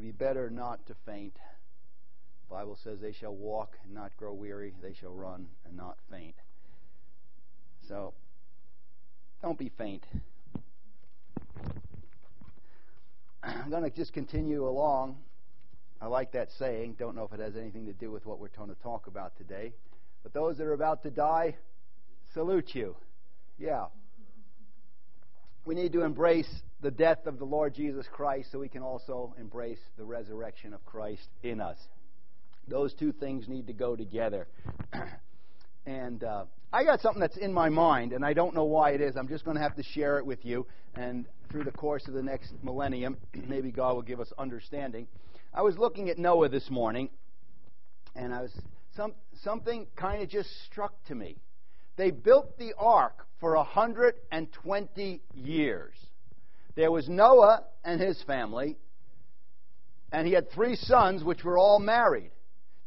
it'd be better not to faint. The Bible says they shall walk and not grow weary, they shall run and not faint. So, don't be faint. I'm going to just continue along. I like that saying. Don't know if it has anything to do with what we're going to talk about today. But those that are about to die, salute you. Yeah. We need to embrace the death of the Lord Jesus Christ so we can also embrace the resurrection of Christ in us. Those two things need to go together. and uh, I got something that's in my mind, and I don't know why it is. I'm just going to have to share it with you. And through the course of the next millennium, maybe God will give us understanding. I was looking at Noah this morning, and I was some, something kind of just struck to me. They built the ark for 120 years. There was Noah and his family, and he had three sons, which were all married.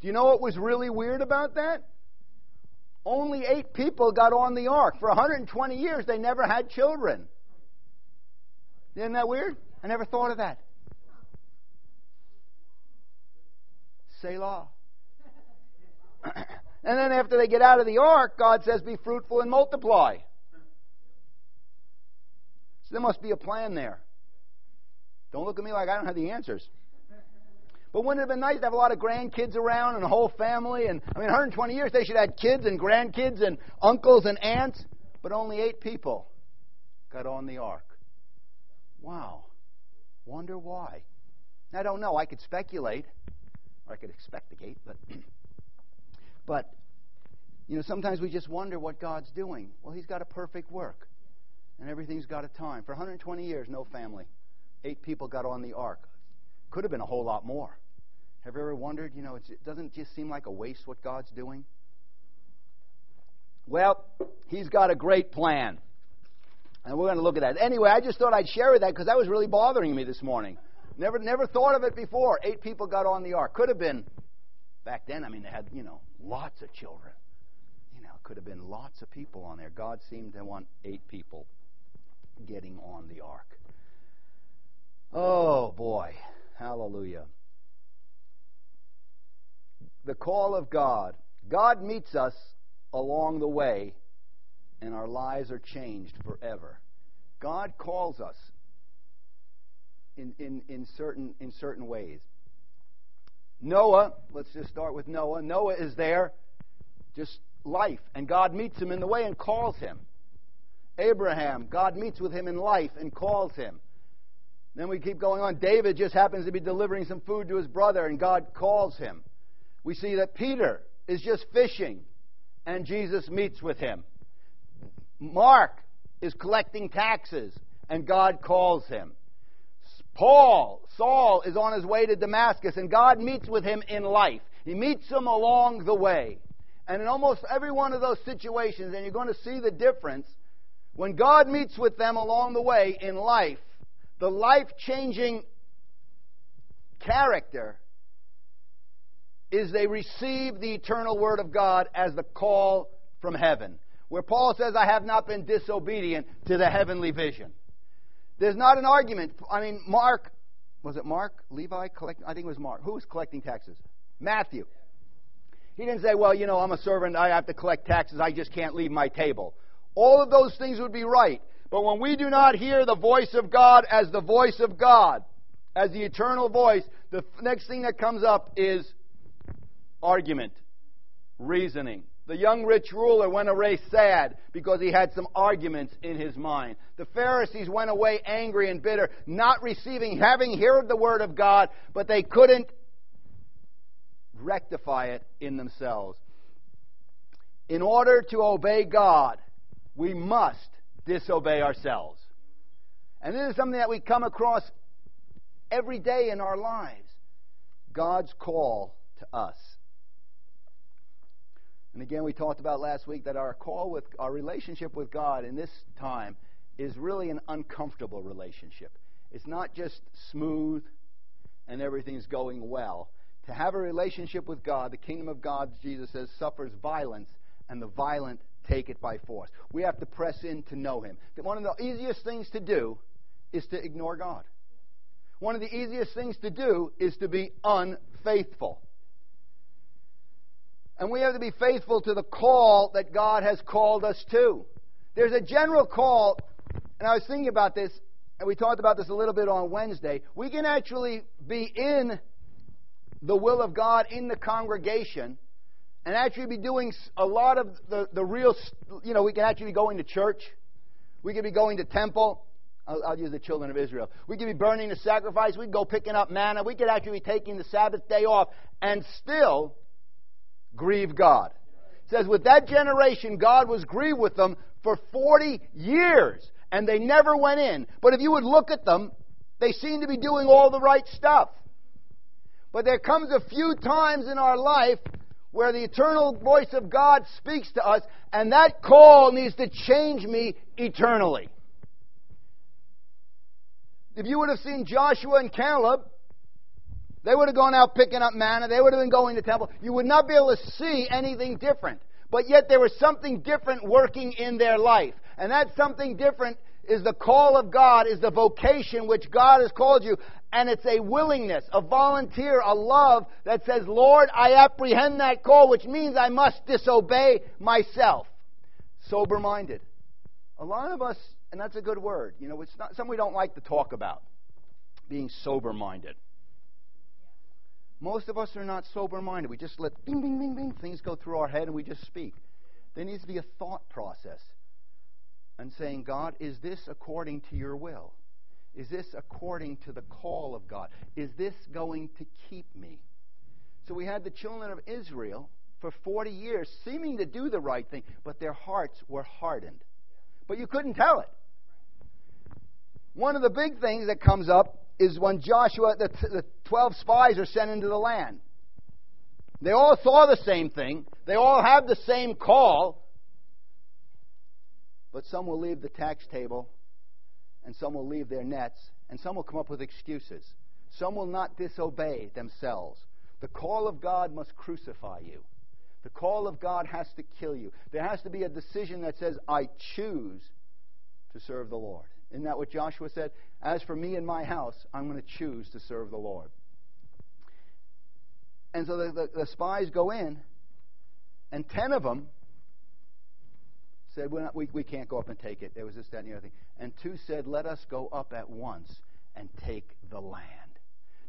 Do you know what was really weird about that? Only eight people got on the ark. For 120 years, they never had children. Isn't that weird? I never thought of that. Selah. and then after they get out of the ark, God says, Be fruitful and multiply. So there must be a plan there. Don't look at me like I don't have the answers. But wouldn't it have been nice to have a lot of grandkids around and a whole family? And I mean, 120 years, they should have kids and grandkids and uncles and aunts. But only eight people got on the ark. Wow. Wonder why. I don't know. I could speculate, or I could expectate, but but you know, sometimes we just wonder what God's doing. Well, He's got a perfect work, and everything's got a time. For 120 years, no family. Eight people got on the ark. Could have been a whole lot more. Have you ever wondered? You know, it doesn't just seem like a waste what God's doing. Well, He's got a great plan. And we're going to look at that. Anyway, I just thought I'd share with that because that was really bothering me this morning. Never, never thought of it before. Eight people got on the ark. Could have been back then. I mean, they had you know lots of children. You know, could have been lots of people on there. God seemed to want eight people getting on the ark. Oh boy, hallelujah! The call of God. God meets us along the way and our lives are changed forever. God calls us in, in, in, certain, in certain ways. Noah, let's just start with Noah. Noah is there, just life, and God meets him in the way and calls him. Abraham, God meets with him in life and calls him. Then we keep going on. David just happens to be delivering some food to his brother, and God calls him. We see that Peter is just fishing, and Jesus meets with him. Mark is collecting taxes, and God calls him. Paul, Saul, is on his way to Damascus, and God meets with him in life. He meets him along the way. And in almost every one of those situations, and you're going to see the difference, when God meets with them along the way in life, the life changing character is they receive the eternal Word of God as the call from heaven where Paul says, I have not been disobedient to the heavenly vision. There's not an argument. I mean, Mark, was it Mark? Levi? Collect, I think it was Mark. Who was collecting taxes? Matthew. He didn't say, well, you know, I'm a servant. I have to collect taxes. I just can't leave my table. All of those things would be right. But when we do not hear the voice of God as the voice of God, as the eternal voice, the next thing that comes up is argument, reasoning. The young rich ruler went away sad because he had some arguments in his mind. The Pharisees went away angry and bitter, not receiving, having heard the word of God, but they couldn't rectify it in themselves. In order to obey God, we must disobey ourselves. And this is something that we come across every day in our lives God's call to us. And again, we talked about last week that our call with our relationship with God in this time is really an uncomfortable relationship. It's not just smooth and everything's going well. To have a relationship with God, the kingdom of God, Jesus says, suffers violence, and the violent take it by force. We have to press in to know Him. One of the easiest things to do is to ignore God. one of the easiest things to do is to be unfaithful. And we have to be faithful to the call that God has called us to. There's a general call, and I was thinking about this, and we talked about this a little bit on Wednesday. We can actually be in the will of God in the congregation and actually be doing a lot of the, the real, you know, we can actually be going to church. We could be going to temple. I'll, I'll, use the children of Israel. We could be burning the sacrifice. We could go picking up manna. We could actually be taking the Sabbath day off and still grieve God. It says, with that generation, God was grieved with them for 40 years, and they never went in. But if you would look at them, they seem to be doing all the right stuff. But there comes a few times in our life where the eternal voice of God speaks to us, and that call needs to change me eternally. If you would have seen Joshua and Caleb, they would have gone out picking up manna. They would have been going to temple. You would not be able to see anything different. But yet there was something different working in their life. And that something different is the call of God, is the vocation which God has called you. And it's a willingness, a volunteer, a love that says, Lord, I apprehend that call, which means I must disobey myself. Sober minded. A lot of us, and that's a good word, you know, it's not something we don't like to talk about, being sober minded. Most of us are not sober minded. We just let bing, bing, bing, bing, things go through our head and we just speak. There needs to be a thought process and saying, God, is this according to your will? Is this according to the call of God? Is this going to keep me? So we had the children of Israel for 40 years seeming to do the right thing, but their hearts were hardened. But you couldn't tell it. One of the big things that comes up is when Joshua, the, the 12 spies are sent into the land. They all saw the same thing, they all have the same call, but some will leave the tax table, and some will leave their nets, and some will come up with excuses. Some will not disobey themselves. The call of God must crucify you. The call of God has to kill you. There has to be a decision that says, I choose to serve the Lord. Isn't that what Joshua said? As for me and my house, I'm going to choose to serve the Lord. And so the, the, the spies go in, and ten of them said, not, we, we can't go up and take it. There was this, that, and the other thing. And two said, Let us go up at once and take the land.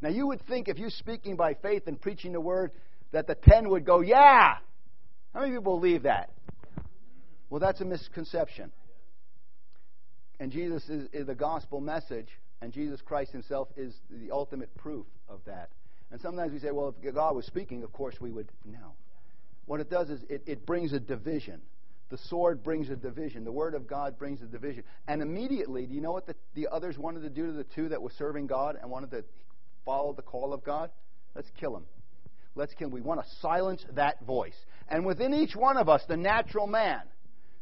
Now, you would think if you're speaking by faith and preaching the word, that the ten would go, Yeah! How many people believe that? Well, that's a misconception. And Jesus is, is the gospel message, and Jesus Christ himself is the ultimate proof of that. And sometimes we say, well, if God was speaking, of course we would know. What it does is it, it brings a division. The sword brings a division. The Word of God brings a division. And immediately, do you know what the, the others wanted to do to the two that were serving God and wanted to follow the call of God? Let's kill them. Let's kill them. We want to silence that voice. And within each one of us, the natural man.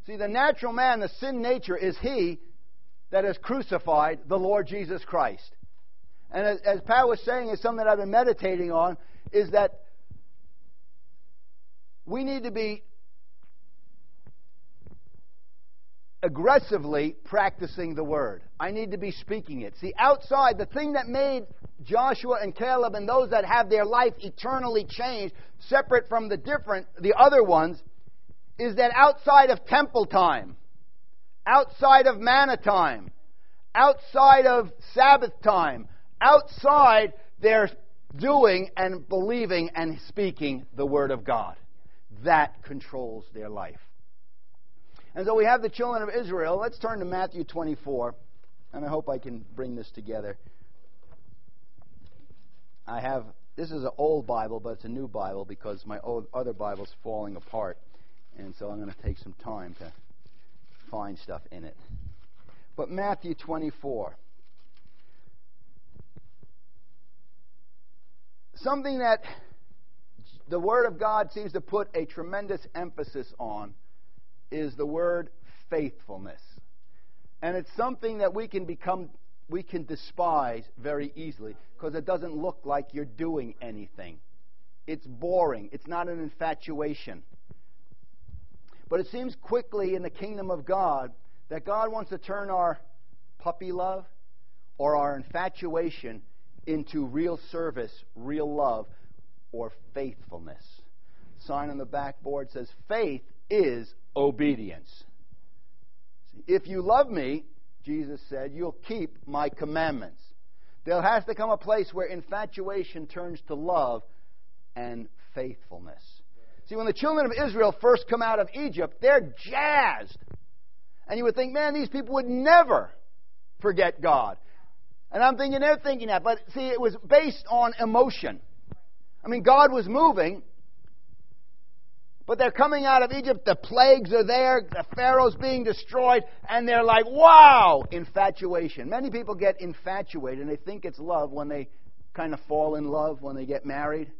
See, the natural man, the sin nature, is he that has crucified the Lord Jesus Christ. And as, as Pat was saying, is something that I've been meditating on, is that we need to be aggressively practicing the word. I need to be speaking it. See, outside, the thing that made Joshua and Caleb and those that have their life eternally changed, separate from the different, the other ones, is that outside of temple time, outside of manna time, outside of Sabbath time, outside they're doing and believing and speaking the Word of God. That controls their life. And so we have the children of Israel. Let's turn to Matthew 24, and I hope I can bring this together. I have, this is an old Bible, but it's a new Bible because my old, other Bible's falling apart. And so I'm going to take some time to find stuff in it. But Matthew 24. Something that the Word of God seems to put a tremendous emphasis on is the word faithfulness. And it's something that we can become, we can despise very easily because it doesn't look like you're doing anything. It's boring, it's not an infatuation. But it seems quickly in the kingdom of God that God wants to turn our puppy love or our infatuation into real service, real love, or faithfulness. Sign on the backboard says, faith is obedience. If you love me, Jesus said, you'll keep my commandments. There has to come a place where infatuation turns to love and faithfulness. See, when the children of Israel first come out of Egypt, they're jazzed. And you would think, man, these people would never forget God. And I'm thinking they're thinking that. But see, it was based on emotion. I mean, God was moving, but they're coming out of Egypt. The plagues are there. The Pharaoh's being destroyed. And they're like, wow, infatuation. Many people get infatuated and they think it's love when they kind of fall in love when they get married.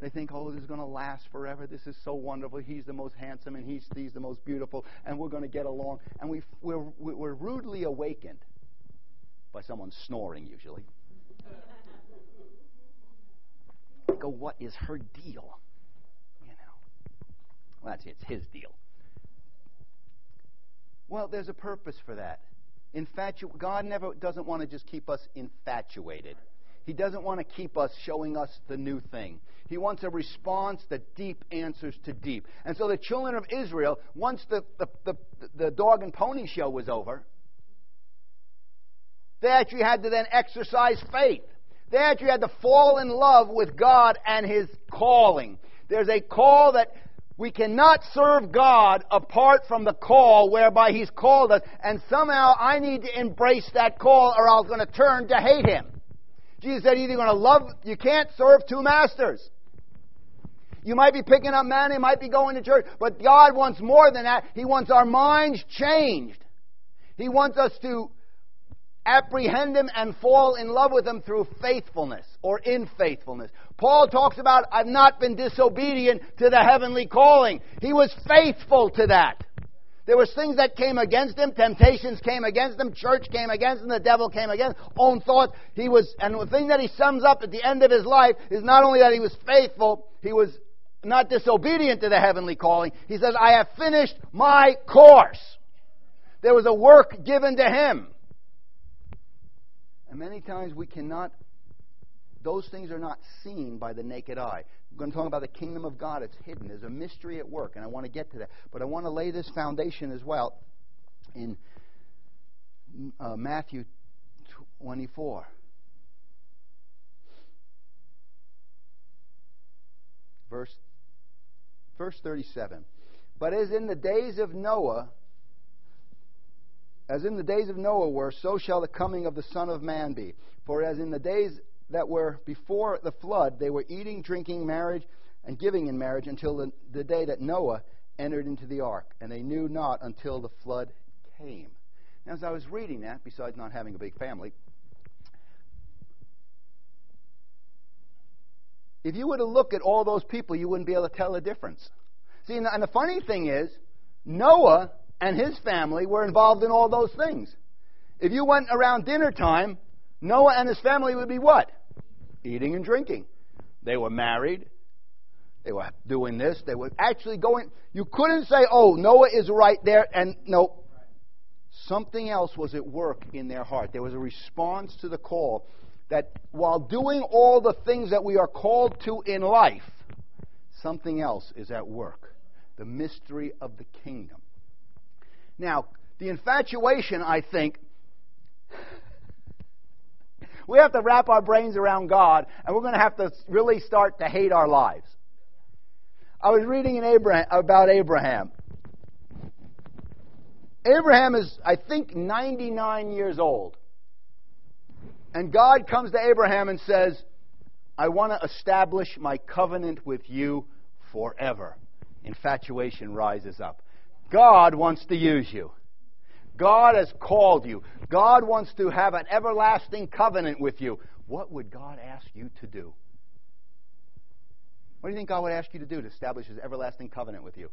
They think, oh, this is going to last forever. This is so wonderful. He's the most handsome and he's, he's the most beautiful, and we're going to get along. And we we're, we're rudely awakened by someone snoring, usually. Go, what is her deal? Well, it's his deal. Well, there's a purpose for that. Infatu- God never doesn't want to just keep us infatuated. He doesn't want to keep us showing us the new thing. He wants a response that deep answers to deep. And so the children of Israel, once the, the, the, the dog and pony show was over, they actually had to then exercise faith. They actually had to fall in love with God and His calling. There's a call that we cannot serve God apart from the call whereby He's called us, and somehow I need to embrace that call or I was going to turn to hate Him. Jesus said, either going to love, you can't serve two masters. You might be picking up money, might be going to church, but God wants more than that. He wants our minds changed. He wants us to apprehend Him and fall in love with Him through faithfulness or in faithfulness. Paul talks about, I've not been disobedient to the heavenly calling. He was faithful to that. There was things that came against him, temptations came against him, church came against him, the devil came against him, own thoughts. He was, and the thing that he sums up at the end of his life is not only that he was faithful, he was not disobedient to the heavenly calling. He says, I have finished my course. There was a work given to him. And many times we cannot, those things are not seen by the naked eye. I'm going to talk about the kingdom of God. It's hidden. There's a mystery at work, and I want to get to that. But I want to lay this foundation as well in uh, Matthew 24. Verse, verse 37. But as in the days of Noah, as in the days of Noah were, so shall the coming of the Son of Man be. For as in the days that were before the flood, they were eating, drinking, marriage, and giving in marriage until the, the day that Noah entered into the ark, and they knew not until the flood came. Now, as I was reading that, besides not having a big family, if you were to look at all those people, you wouldn't be able to tell the difference. See, and the funny thing is, Noah and his family were involved in all those things. If you went around dinner time, Noah and his family would be what? Eating and drinking. They were married. They were doing this. They were actually going. You couldn't say, oh, Noah is right there, and no. Something else was at work in their heart. There was a response to the call that while doing all the things that we are called to in life, something else is at work. The mystery of the kingdom. Now, the infatuation, I think, we have to wrap our brains around God, and we're going to have to really start to hate our lives. I was reading in Abraham, about Abraham. Abraham is, I think, 99 years old. And God comes to Abraham and says, I want to establish my covenant with you forever. Infatuation rises up. God wants to use you. God has called you. God wants to have an everlasting covenant with you. What would God ask you to do? What do you think God would ask you to do to establish his everlasting covenant with you?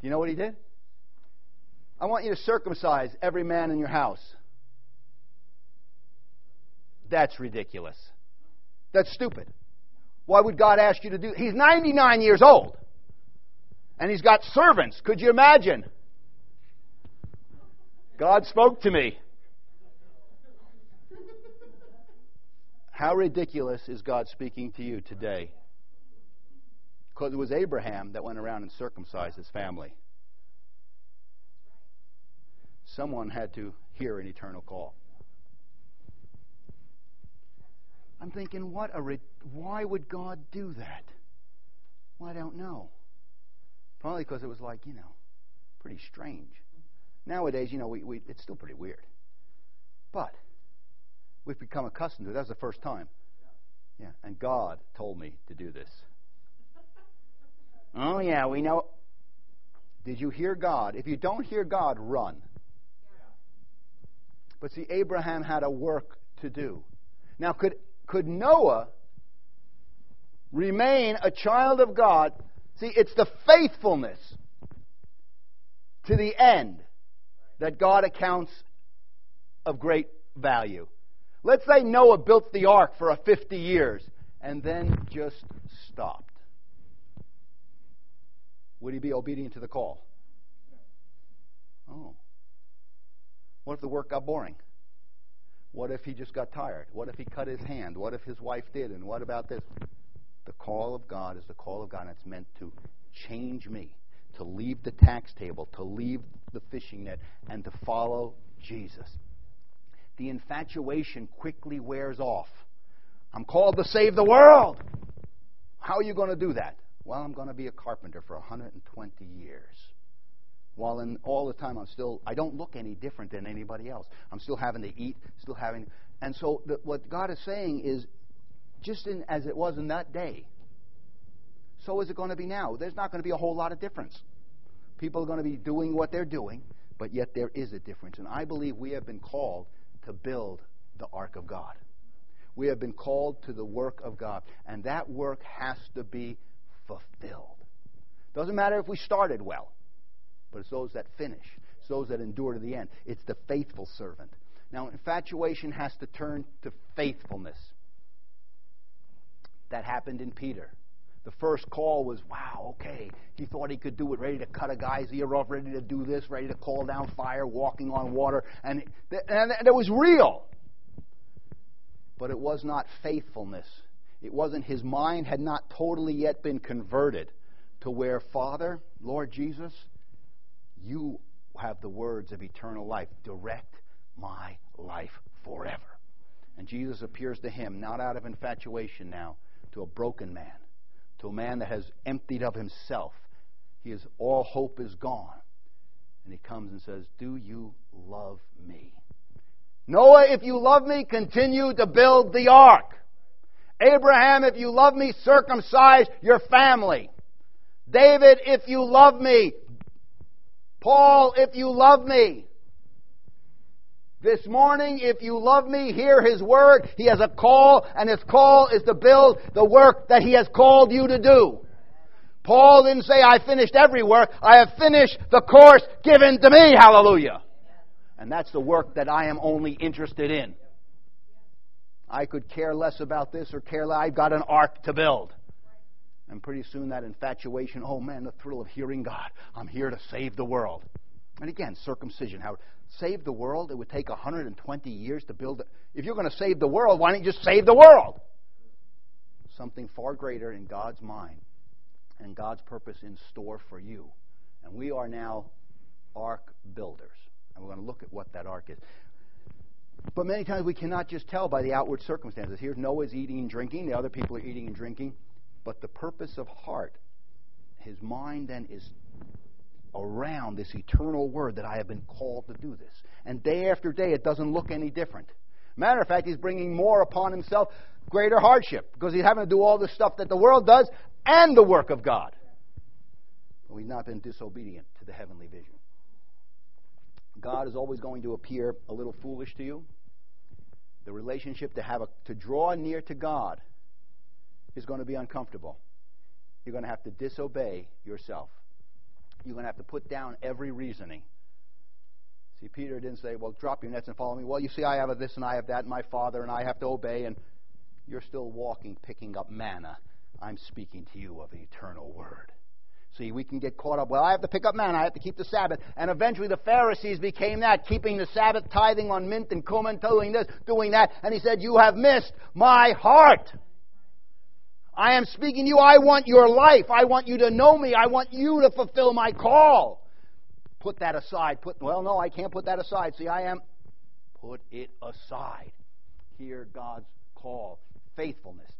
Do you know what he did? I want you to circumcise every man in your house. That's ridiculous. That's stupid. Why would God ask you to do? He's 99 years old. And he's got servants. Could you imagine? God spoke to me. How ridiculous is God speaking to you today? Because it was Abraham that went around and circumcised his family. Someone had to hear an eternal call. I'm thinking, what a ri- why would God do that? Well, I don't know. Probably because it was like, you know, pretty strange. Nowadays, you know, we, we, it's still pretty weird. But we've become accustomed to it. That's the first time. Yeah, and God told me to do this. oh, yeah, we know. Did you hear God? If you don't hear God, run. But see, Abraham had a work to do. Now, could, could Noah remain a child of God? See, it's the faithfulness to the end that God accounts of great value. Let's say Noah built the ark for a 50 years and then just stopped. Would he be obedient to the call? Oh. What if the work got boring? What if he just got tired? What if he cut his hand? What if his wife did? And what about this? The call of God is the call of God, and it's meant to change me, to leave the tax table, to leave the fishing net, and to follow Jesus. The infatuation quickly wears off. I'm called to save the world. How are you going to do that? Well, I'm going to be a carpenter for 120 years while in all the time I'm still I don't look any different than anybody else. I'm still having to eat, still having and so the, what God is saying is just in, as it was in that day, so is it going to be now. There's not going to be a whole lot of difference. People are going to be doing what they're doing, but yet there is a difference. And I believe we have been called to build the ark of God. We have been called to the work of God, and that work has to be fulfilled. Doesn't matter if we started well but it's those that finish. It's those that endure to the end. It's the faithful servant. Now, infatuation has to turn to faithfulness. That happened in Peter. The first call was, wow, okay. He thought he could do it, ready to cut a guy's ear off, ready to do this, ready to call down fire, walking on water. And, and it was real. But it was not faithfulness. It wasn't, his mind had not totally yet been converted to where, Father, Lord Jesus, you have the words of eternal life. Direct my life forever. And Jesus appears to him, not out of infatuation now, to a broken man, a man that has emptied of himself. He is all hope is gone. And he comes and says, Do you love me? Noah, if you love me, continue to build the ark. Abraham, if you love me, circumcise your family. David, if you love me, Paul, if you love me. This morning, if you love me, hear his word. He has a call, and his call is to build the work that he has called you to do. Paul didn't say, I finished every work. I have finished the course given to me. Hallelujah. And that's the work that I am only interested in. I could care less about this or care less. I've got an ark to build. And pretty soon that infatuation, oh man, the thrill of hearing God. I'm here to save the world. And again, circumcision. How save the world? It would take 120 years to build it. If you're going to save the world, why don't you just save the world? Something far greater in God's mind and God's purpose in store for you. And we are now ark builders. And we're going to look at what that ark is. But many times we cannot just tell by the outward circumstances. Here Noah's eating and drinking, the other people are eating and drinking. But the purpose of heart, his mind then is around this eternal word that I have been called to do this. And day after day, it doesn't look any different. Matter of fact, he's bringing more upon himself, greater hardship, because he's having to do all the stuff that the world does and the work of God. But he's not been disobedient to the heavenly vision. God is always going to appear a little foolish to you. The relationship to have a, to draw near to God is going to be uncomfortable. You're going to have to disobey yourself. You're going to have to put down every reasoning. See, Peter didn't say, Well, drop your nets and follow me. Well, you see, I have this and I have that, and my father, and I have to obey, and you're still walking, picking up manna. I'm speaking to you of the eternal word. See, we can get caught up. Well, I have to pick up manna. I have to keep the Sabbath. And eventually the Pharisees became that, keeping the Sabbath, tithing on mint and cumin, doing this, doing that. And he said, You have missed my heart. I am speaking to you. I want your life. I want you to know me. I want you to fulfill my call. Put that aside. Put, well, no, I can't put that aside. See, I am. Put it aside. Hear God's call. Faithfulness.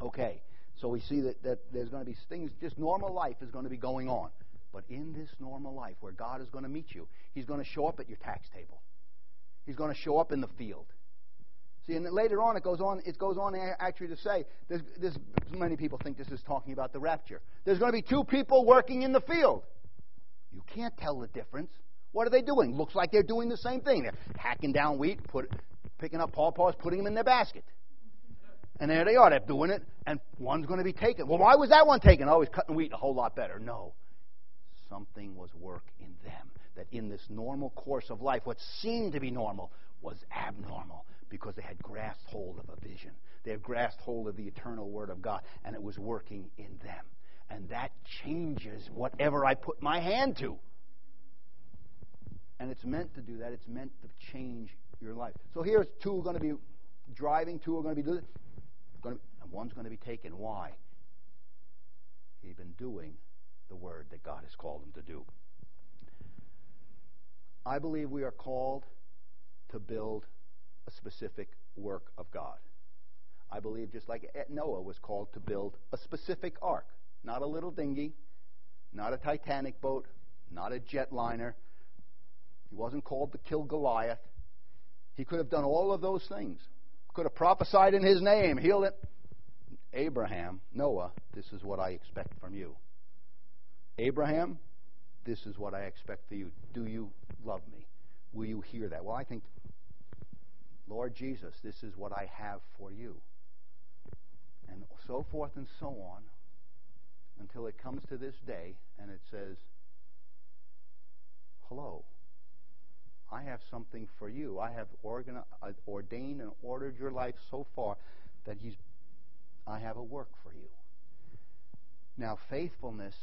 Okay. So we see that, that there's going to be things, just normal life is going to be going on. But in this normal life where God is going to meet you, He's going to show up at your tax table. He's going to show up in the field. See, and later on it goes on. It goes on actually to say, there's, there's, many people think this is talking about the rapture. There's going to be two people working in the field. You can't tell the difference. What are they doing? Looks like they're doing the same thing. They're hacking down wheat, put, picking up pawpaws, putting them in their basket. And there they are. They're doing it, and one's going to be taken. Well, why was that one taken? Oh, he's cutting wheat a whole lot better. No. Something was work in them. That in this normal course of life, what seemed to be normal was abnormal because they had grasped hold of a vision. They had grasped hold of the eternal Word of God, and it was working in them. And that changes whatever I put my hand to. And it's meant to do that. It's meant to change your life. So here's two going to be driving, two are going to be doing and one's going to be taken. Why? He's been doing the word that God has called him to do. I believe we are called to build a specific work of God. I believe just like Noah was called to build a specific ark, not a little dinghy, not a Titanic boat, not a jetliner. He wasn't called to kill Goliath. He could have done all of those things could have prophesied in his name, healed it. Abraham, Noah, this is what I expect from you. Abraham, this is what I expect for you. Do you love me? Will you hear that? Well, I think, Lord Jesus, this is what I have for you. And so forth and so on until it comes to this day and it says, Hello. I have something for you. I have organ- uh, ordained and ordered your life so far that he's, I have a work for you. Now, faithfulness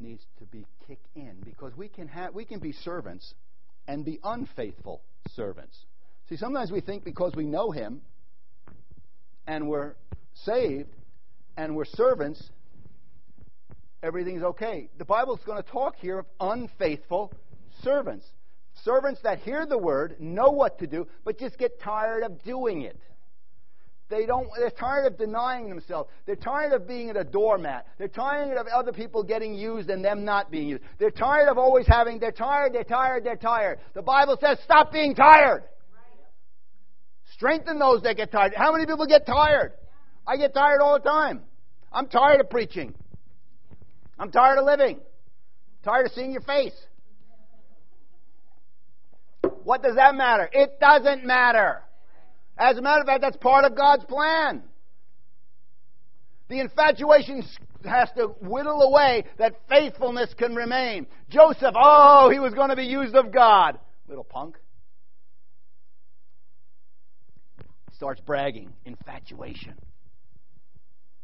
needs to be kicked in because we can, have, we can be servants and be unfaithful servants. See, sometimes we think because we know him and we're saved and we're servants, everything's okay. The Bible's going to talk here of unfaithful servants. Servants that hear the word, know what to do, but just get tired of doing it. They don't, they're tired of denying themselves. They're tired of being a doormat. They're tired of other people getting used and them not being used. They're tired of always having, they're tired, they're tired, they're tired. The Bible says, stop being tired. Strengthen those that get tired. How many people get tired? I get tired all the time. I'm tired of preaching. I'm tired of living. tired of seeing your face. What does that matter? It doesn't matter. As a matter of fact, that's part of God's plan. The infatuation has to whittle away that faithfulness can remain. Joseph, oh, he was going to be used of God. Little punk. Starts bragging. Infatuation.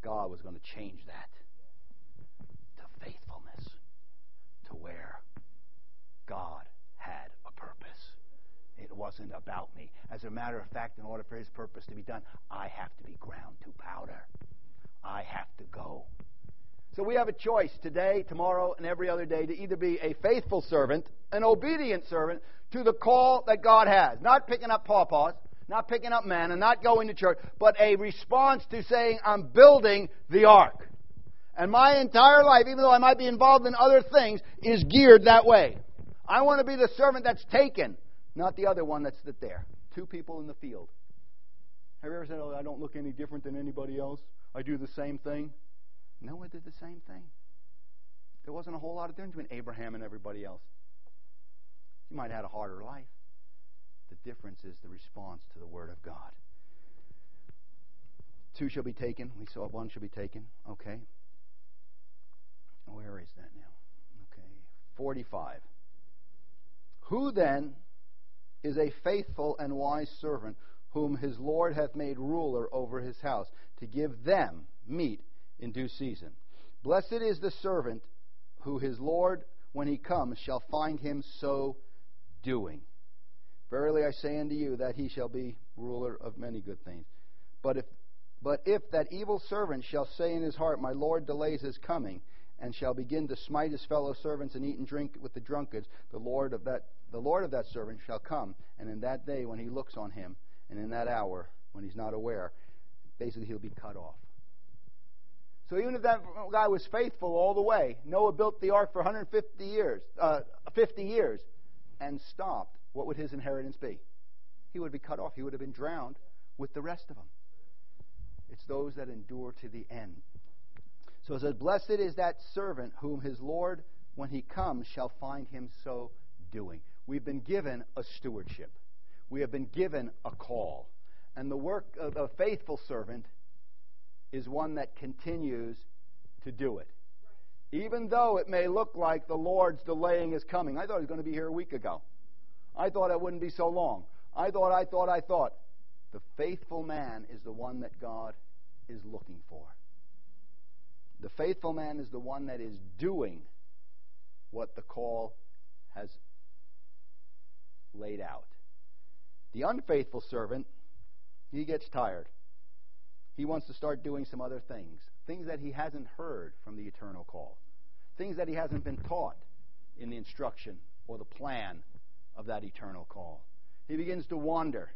God was going to change that to faithfulness, to where God had a purpose. It wasn't about me. As a matter of fact, in order for his purpose to be done, I have to be ground to powder. I have to go. So we have a choice today, tomorrow, and every other day to either be a faithful servant, an obedient servant to the call that God has. Not picking up pawpaws, not picking up manna, not going to church, but a response to saying, I'm building the ark. And my entire life, even though I might be involved in other things, is geared that way. I want to be the servant that's taken not the other one that's there. Two people in the field. Have you ever said, Oh, I don't look any different than anybody else? I do the same thing? Noah did the same thing. There wasn't a whole lot of difference between Abraham and everybody else. He might have had a harder life. The difference is the response to the Word of God. Two shall be taken. We saw one shall be taken. Okay. Where is that now? Okay. 45. Who then is a faithful and wise servant, whom his Lord hath made ruler over his house, to give them meat in due season. Blessed is the servant who his Lord, when he comes, shall find him so doing. Verily I say unto you that he shall be ruler of many good things. But if, but if that evil servant shall say in his heart, My Lord delays his coming, and shall begin to smite his fellow servants and eat and drink with the drunkards, the Lord of that the Lord of that servant shall come, and in that day when he looks on him, and in that hour when he's not aware, basically he'll be cut off. So even if that guy was faithful all the way, Noah built the ark for 150 years, uh, 50 years, and stopped. What would his inheritance be? He would be cut off. He would have been drowned with the rest of them. It's those that endure to the end. So it says, Blessed is that servant whom his Lord, when he comes, shall find him so doing. We've been given a stewardship. We have been given a call. And the work of a faithful servant is one that continues to do it. Even though it may look like the Lord's delaying his coming. I thought he was going to be here a week ago. I thought it wouldn't be so long. I thought, I thought, I thought. The faithful man is the one that God is looking for. The faithful man is the one that is doing what the call has laid out. The unfaithful servant, he gets tired. He wants to start doing some other things, things that he hasn't heard from the eternal call, things that he hasn't been taught in the instruction or the plan of that eternal call. He begins to wander.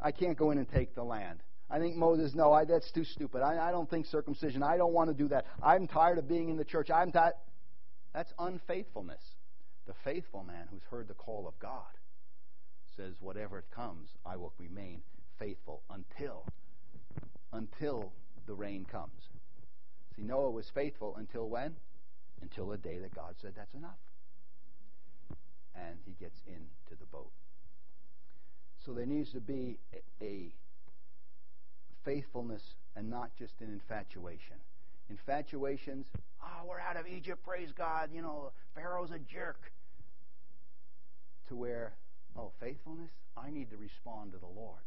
I can't go in and take the land. I think Moses, no, I, that's too stupid. I, I don't think circumcision. I don't want to do that. I'm tired of being in the church. I'm tired. That's unfaithfulness. The faithful man who's heard the call of God says, whatever it comes, I will remain faithful until until the rain comes. See, Noah was faithful until when? Until the day that God said that's enough. And he gets into the boat. So there needs to be a, faithfulness and not just an infatuation. Infatuations, oh, we're out of Egypt, praise God, you know, Pharaoh's a jerk. To where, oh, faithfulness, I need to respond to the Lord.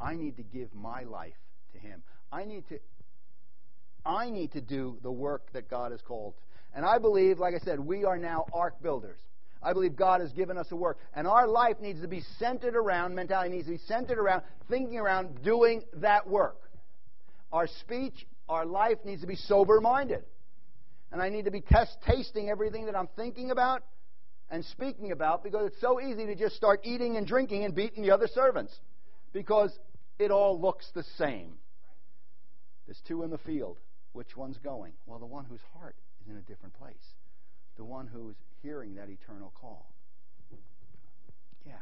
I need to give my life to him. I need to I need to do the work that God has called. And I believe, like I said, we are now ark builders. I believe God has given us a work. And our life needs to be centered around, mentality needs to be centered around, thinking around doing that work. Our speech, our life needs to be sober minded. And I need to be test tasting everything that I'm thinking about and speaking about because it's so easy to just start eating and drinking and beating the other servants because it all looks the same. There's two in the field. Which one's going? Well, the one whose heart is in a different place. The one who's hearing that eternal call. Yeah.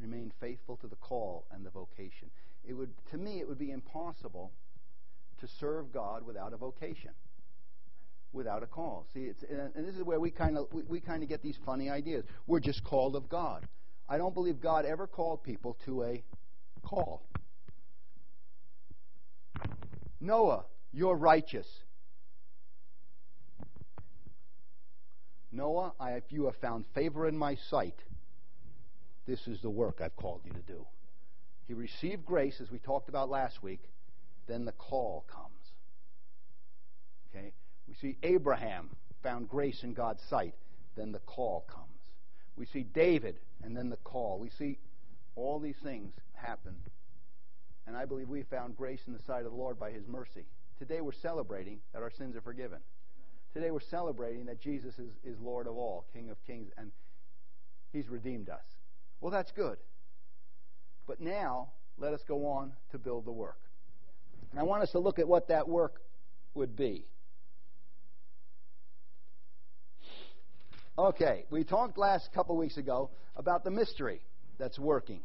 Remain faithful to the call and the vocation. It would, to me, it would be impossible to serve God without a vocation, without a call. See, it's, and this is where we kind of we, we kind of get these funny ideas. We're just called of God. I don't believe God ever called people to a call. Noah, you're righteous. Noah, I, if you have found favor in my sight, this is the work I've called you to do. He received grace, as we talked about last week, then the call comes. Okay? We see Abraham found grace in God's sight, then the call comes. We see David, and then the call. We see all these things happen and I believe we found grace in the sight of the Lord by His mercy. Today we're celebrating that our sins are forgiven. Today we're celebrating that Jesus is, is Lord of all, King of kings, and He's redeemed us. Well, that's good. But now, let us go on to build the work. And I want us to look at what that work would be. Okay, we talked last couple weeks ago about the mystery that's working.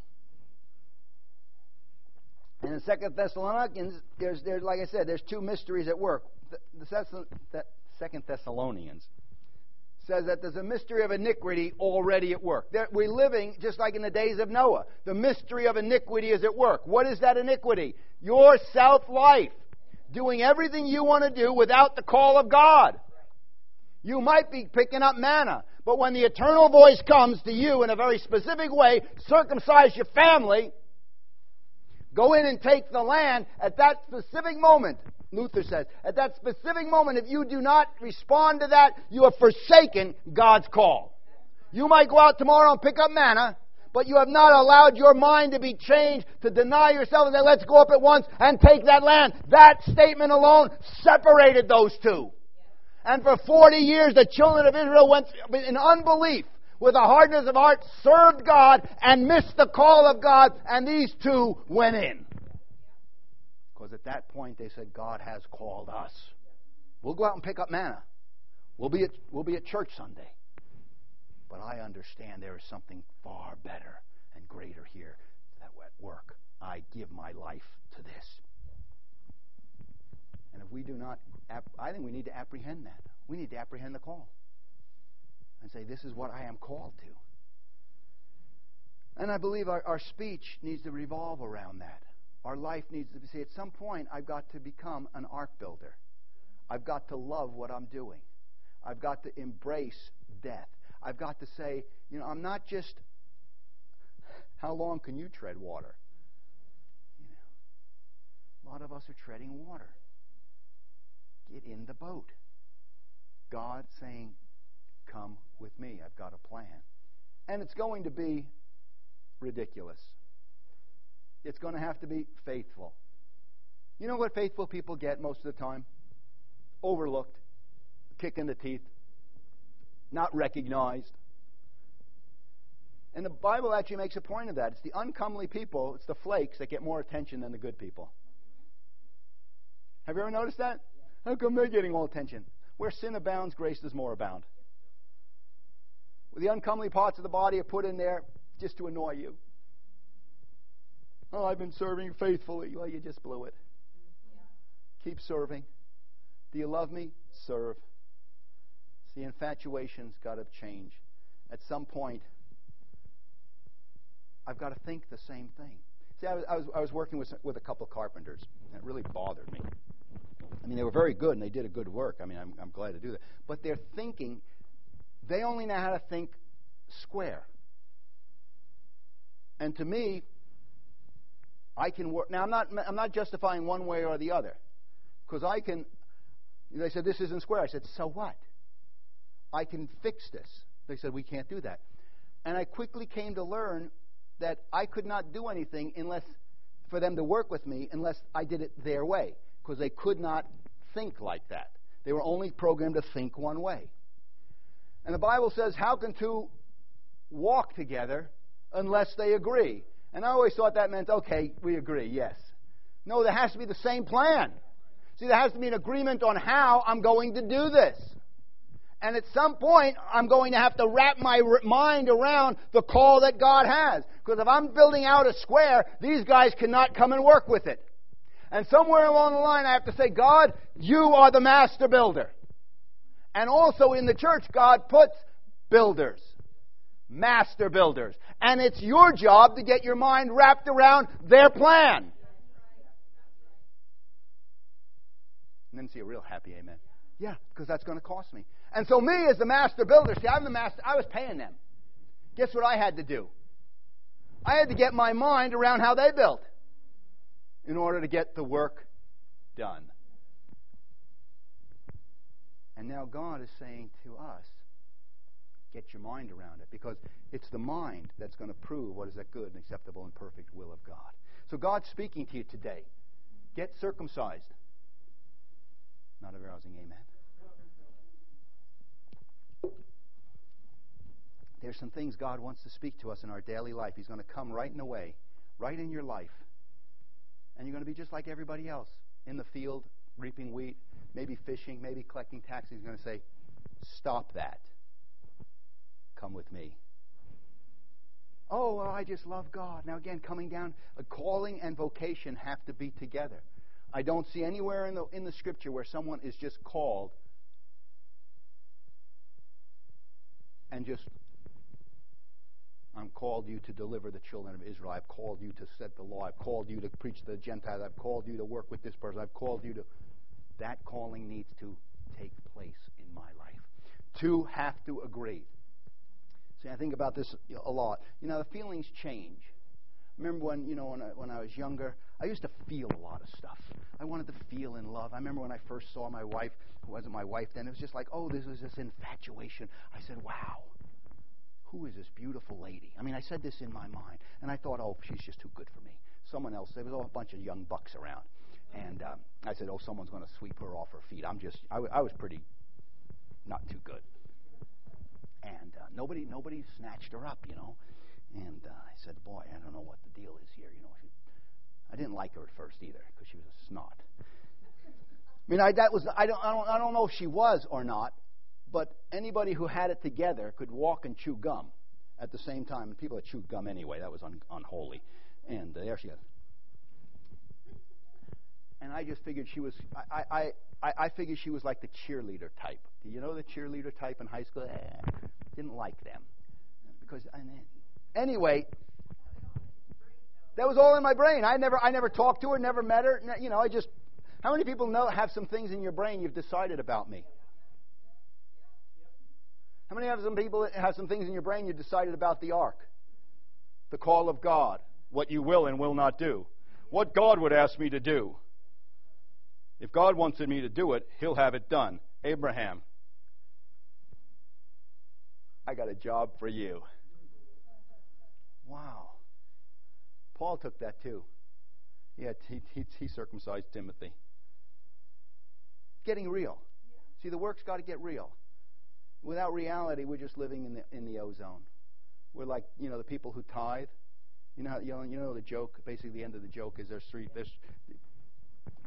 And in Second Thessalonians, there's, there's like I said, there's two mysteries at work. The, the Second Thessalonians says that there's a mystery of iniquity already at work. That we're living just like in the days of Noah. The mystery of iniquity is at work. What is that iniquity? Your self life. Doing everything you want to do without the call of God. You might be picking up manna, but when the eternal voice comes to you in a very specific way, circumcise your family, go in and take the land, at that specific moment, Luther says, at that specific moment, if you do not respond to that, you have forsaken God's call. You might go out tomorrow and pick up manna, but you have not allowed your mind to be changed to deny yourself and say, let's go up at once and take that land. That statement alone separated those two. And for 40 years, the children of Israel went in unbelief with a hardness of heart, served God and missed the call of God, and these two went in. Because at that point they said, God has called us. We'll go out and pick up manna. We'll be at, we'll be at church Sunday. But I understand there is something far better and greater here that at work. I give my life to this. And if we do not, I think we need to apprehend that. We need to apprehend the call and say, This is what I am called to. And I believe our, our speech needs to revolve around that. Our life needs to be, see, at some point, I've got to become an ark builder. I've got to love what I'm doing. I've got to embrace death. I've got to say, you know, I'm not just, how long can you tread water? You know, a lot of us are treading water. Get in the boat. God saying, come with me. I've got a plan. And it's going to be ridiculous. It's going to have to be faithful. You know what faithful people get most of the time? Overlooked, kick in the teeth, not recognized. And the Bible actually makes a point of that. It's the uncomely people, it's the flakes that get more attention than the good people. Have you ever noticed that? How come they're getting all attention? Where sin abounds, grace does more abound. The uncomely parts of the body are put in there just to annoy you. Oh, I've been serving faithfully. Well, you just blew it. Keep serving. Do you love me? Serve. See, infatuation's got to change. At some point, I've got to think the same thing. See, I was, I was, I was working with, with a couple carpenters, and it really bothered me. I mean, they were very good, and they did a good work. I mean, I'm, I'm glad to do that. But their thinking they only know how to think square. And to me, I can work. Now, I'm not, I'm not justifying one way or the other. Because I can, they said, this isn't square. I said, so what? I can fix this. They said, we can't do that. And I quickly came to learn that I could not do anything unless, for them to work with me, unless I did it their way. Because they could not think like that. They were only programmed to think one way. And the Bible says, How can two walk together unless they agree? And I always thought that meant, okay, we agree, yes. No, there has to be the same plan. See, there has to be an agreement on how I'm going to do this. And at some point, I'm going to have to wrap my mind around the call that God has. Because if I'm building out a square, these guys cannot come and work with it. And somewhere along the line, I have to say, God, you are the master builder. And also in the church, God puts builders, master builders. And it's your job to get your mind wrapped around their plan. And then see a real happy amen. Yeah, because that's going to cost me. And so, me as the master builder, see, I'm the master, I was paying them. Guess what I had to do? I had to get my mind around how they built in order to get the work done. And now God is saying to us, get your mind around it because it's the mind that's going to prove what is that good and acceptable and perfect will of God. So God's speaking to you today. Get circumcised. Not a rousing amen. There's some things God wants to speak to us in our daily life. He's going to come right in the way, right in your life. And you're going to be just like everybody else in the field, reaping wheat, maybe fishing, maybe collecting taxes. He's going to say, Stop that. Come with me. Oh, well, I just love God. Now, again, coming down, a calling and vocation have to be together. I don't see anywhere in the, in the scripture where someone is just called and just, I'm called you to deliver the children of Israel. I've called you to set the law. I've called you to preach to the Gentiles. I've called you to work with this person. I've called you to that calling needs to take place in my life. Two have to agree. See, I think about this a lot. You know, the feelings change. remember when, you know, when I, when I was younger, I used to feel a lot of stuff. I wanted to feel in love. I remember when I first saw my wife, who wasn't my wife then, it was just like, oh, this was this infatuation. I said, wow, who is this beautiful lady? I mean, I said this in my mind, and I thought, oh, she's just too good for me. Someone else, there was a bunch of young bucks around. And um, I said, oh, someone's going to sweep her off her feet. I'm just, I, I was pretty not too good. And uh, nobody, nobody snatched her up, you know. And uh, I said, boy, I don't know what the deal is here. You know, she, I didn't like her at first either because she was a snot. I mean, I, that was I don't, I don't I don't know if she was or not, but anybody who had it together could walk and chew gum at the same time. And people that chewed gum anyway, that was un, unholy. And uh, there she is. And I just figured she was. I, I I figured she was like the cheerleader type. Do you know the cheerleader type in high school? Eh, didn't like them because and anyway. That was all in my brain. I never, I never talked to her, never met her. You know, I just. How many people know have some things in your brain you've decided about me? How many have some people have some things in your brain you decided about the ark? The call of God, what you will and will not do, what God would ask me to do. If God wanted me to do it, He'll have it done. Abraham, I got a job for you. Wow. Paul took that too. Yeah, he, he, he circumcised Timothy. Getting real. See, the work's got to get real. Without reality, we're just living in the in the ozone. We're like you know the people who tithe. You know you know you know the joke. Basically, the end of the joke is there's three there's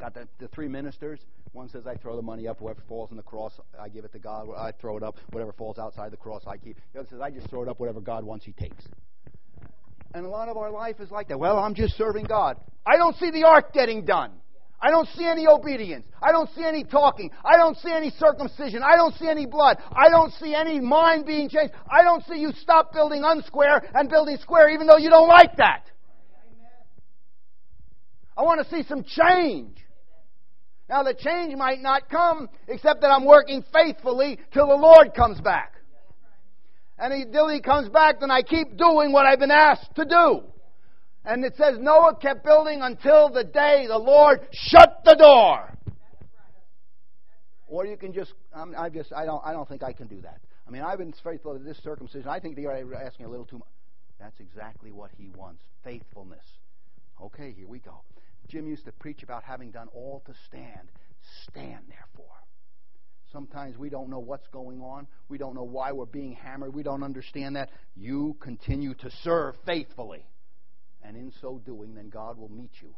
got the, the three ministers. One says, I throw the money up. Whoever falls on the cross, I give it to God. I throw it up. Whatever falls outside the cross, I keep. The other says, I just throw it up. Whatever God wants, He takes. And a lot of our life is like that. Well, I'm just serving God. I don't see the ark getting done. I don't see any obedience. I don't see any talking. I don't see any circumcision. I don't see any blood. I don't see any mind being changed. I don't see you stop building unsquare and building square even though you don't like that. I want to see some change. Now, the change might not come except that I'm working faithfully till the Lord comes back. And until he comes back, then I keep doing what I've been asked to do. And it says Noah kept building until the day the Lord shut the door. Or you can just, I'm, I just, I don't, I don't think I can do that. I mean, I've been faithful to this circumcision. I think they're asking a little too much. That's exactly what he wants faithfulness. Okay, here we go. Jim used to preach about having done all to stand. Stand, therefore. Sometimes we don't know what's going on. We don't know why we're being hammered. We don't understand that. You continue to serve faithfully. And in so doing, then God will meet you.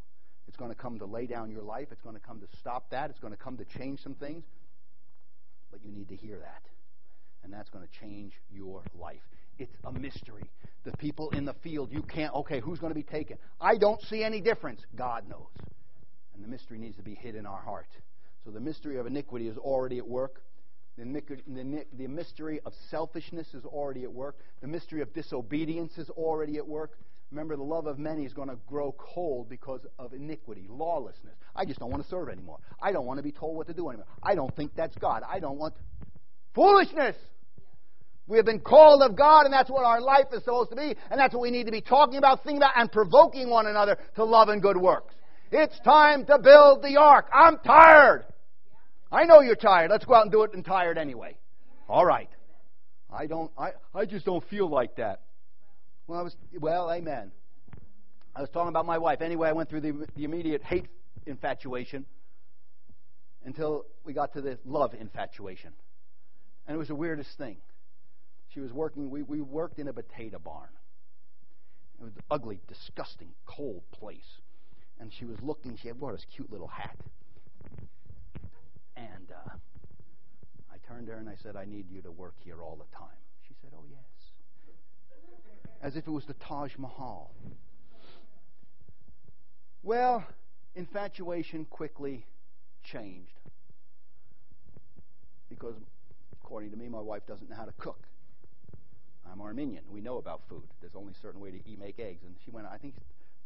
It's going to come to lay down your life. It's going to come to stop that. It's going to come to change some things. But you need to hear that. And that's going to change your life. It's a mystery. The people in the field, you can't, okay, who's going to be taken? I don't see any difference. God knows. And the mystery needs to be hid in our heart. So the mystery of iniquity is already at work. The, mystery of selfishness is already at work. The mystery of disobedience is already at work. Remember, the love of many is going to grow cold because of iniquity, lawlessness. I just don't want to serve anymore. I don't want to be told what to do anymore. I don't think that's God. I don't want foolishness. We have been called of God, and that's what our life is supposed to be, and that's what we need to be talking about, thinking about, and provoking one another to love and good works. It's time to build the ark. I'm tired. I know you're tired. Let's go out and do it and tired anyway. All right. I don't I, I just don't feel like that. Well, I was well, amen. I was talking about my wife. Anyway, I went through the, the immediate hate infatuation until we got to the love infatuation. And it was the weirdest thing. She was working, we, we worked in a potato barn. It was an ugly, disgusting, cold place. And she was looking, she had bought this cute little hat. And uh, I turned to her and I said, I need you to work here all the time. She said, Oh, yes. As if it was the Taj Mahal. Well, infatuation quickly changed. Because, according to me, my wife doesn't know how to cook. I'm Armenian. We know about food. There's only a certain way to eat, make eggs. And she went, I think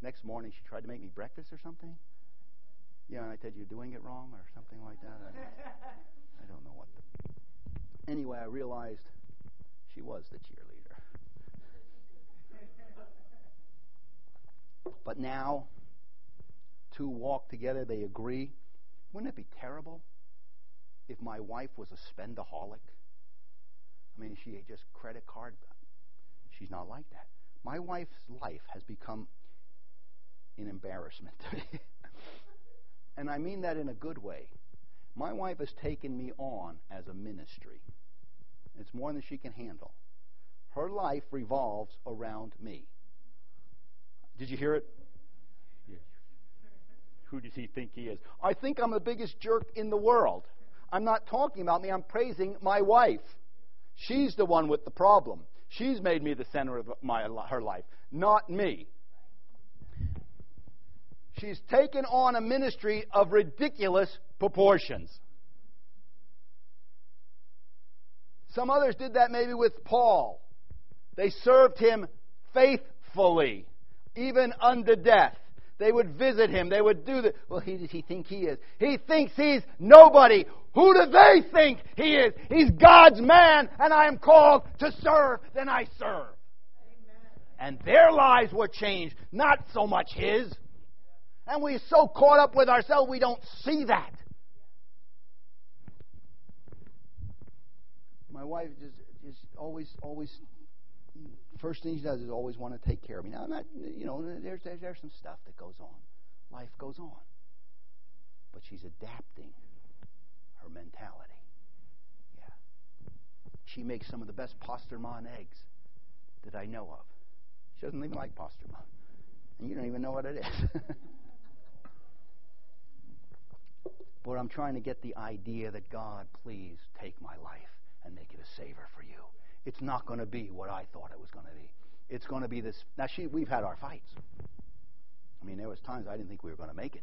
next morning she tried to make me breakfast or something. Yeah, and I said, You're doing it wrong or something like that. I, I don't know what. The... Anyway, I realized she was the cheerleader. But now, two walk together, they agree. Wouldn't it be terrible if my wife was a spendaholic? I mean, she just credit card. She's not like that. My wife's life has become an embarrassment to me. and I mean that in a good way. My wife has taken me on as a ministry. It's more than she can handle. Her life revolves around me. Did you hear it? Who does he think he is? I think I'm the biggest jerk in the world. I'm not talking about me, I'm praising my wife. She's the one with the problem. She's made me the center of my, her life, not me. She's taken on a ministry of ridiculous proportions. Some others did that maybe with Paul. They served him faithfully, even unto death. They would visit him. They would do the. Well, who does he think he is? He thinks he's nobody. Who do they think he is? He's God's man, and I am called to serve. Then I serve. Amen. And their lives were changed, not so much his. And we're so caught up with ourselves, we don't see that. My wife just, just always, always first thing she does is always want to take care of me. Now, I'm not, you know, there's, there's, there's some stuff that goes on. Life goes on. But she's adapting her mentality. Yeah. She makes some of the best pastrama eggs that I know of. She doesn't even like pastrama. And you don't even know what it is. but I'm trying to get the idea that God, please take my life and make it a savor for you it's not going to be what I thought it was going to be. It's going to be this. Now, she, we've had our fights. I mean, there was times I didn't think we were going to make it.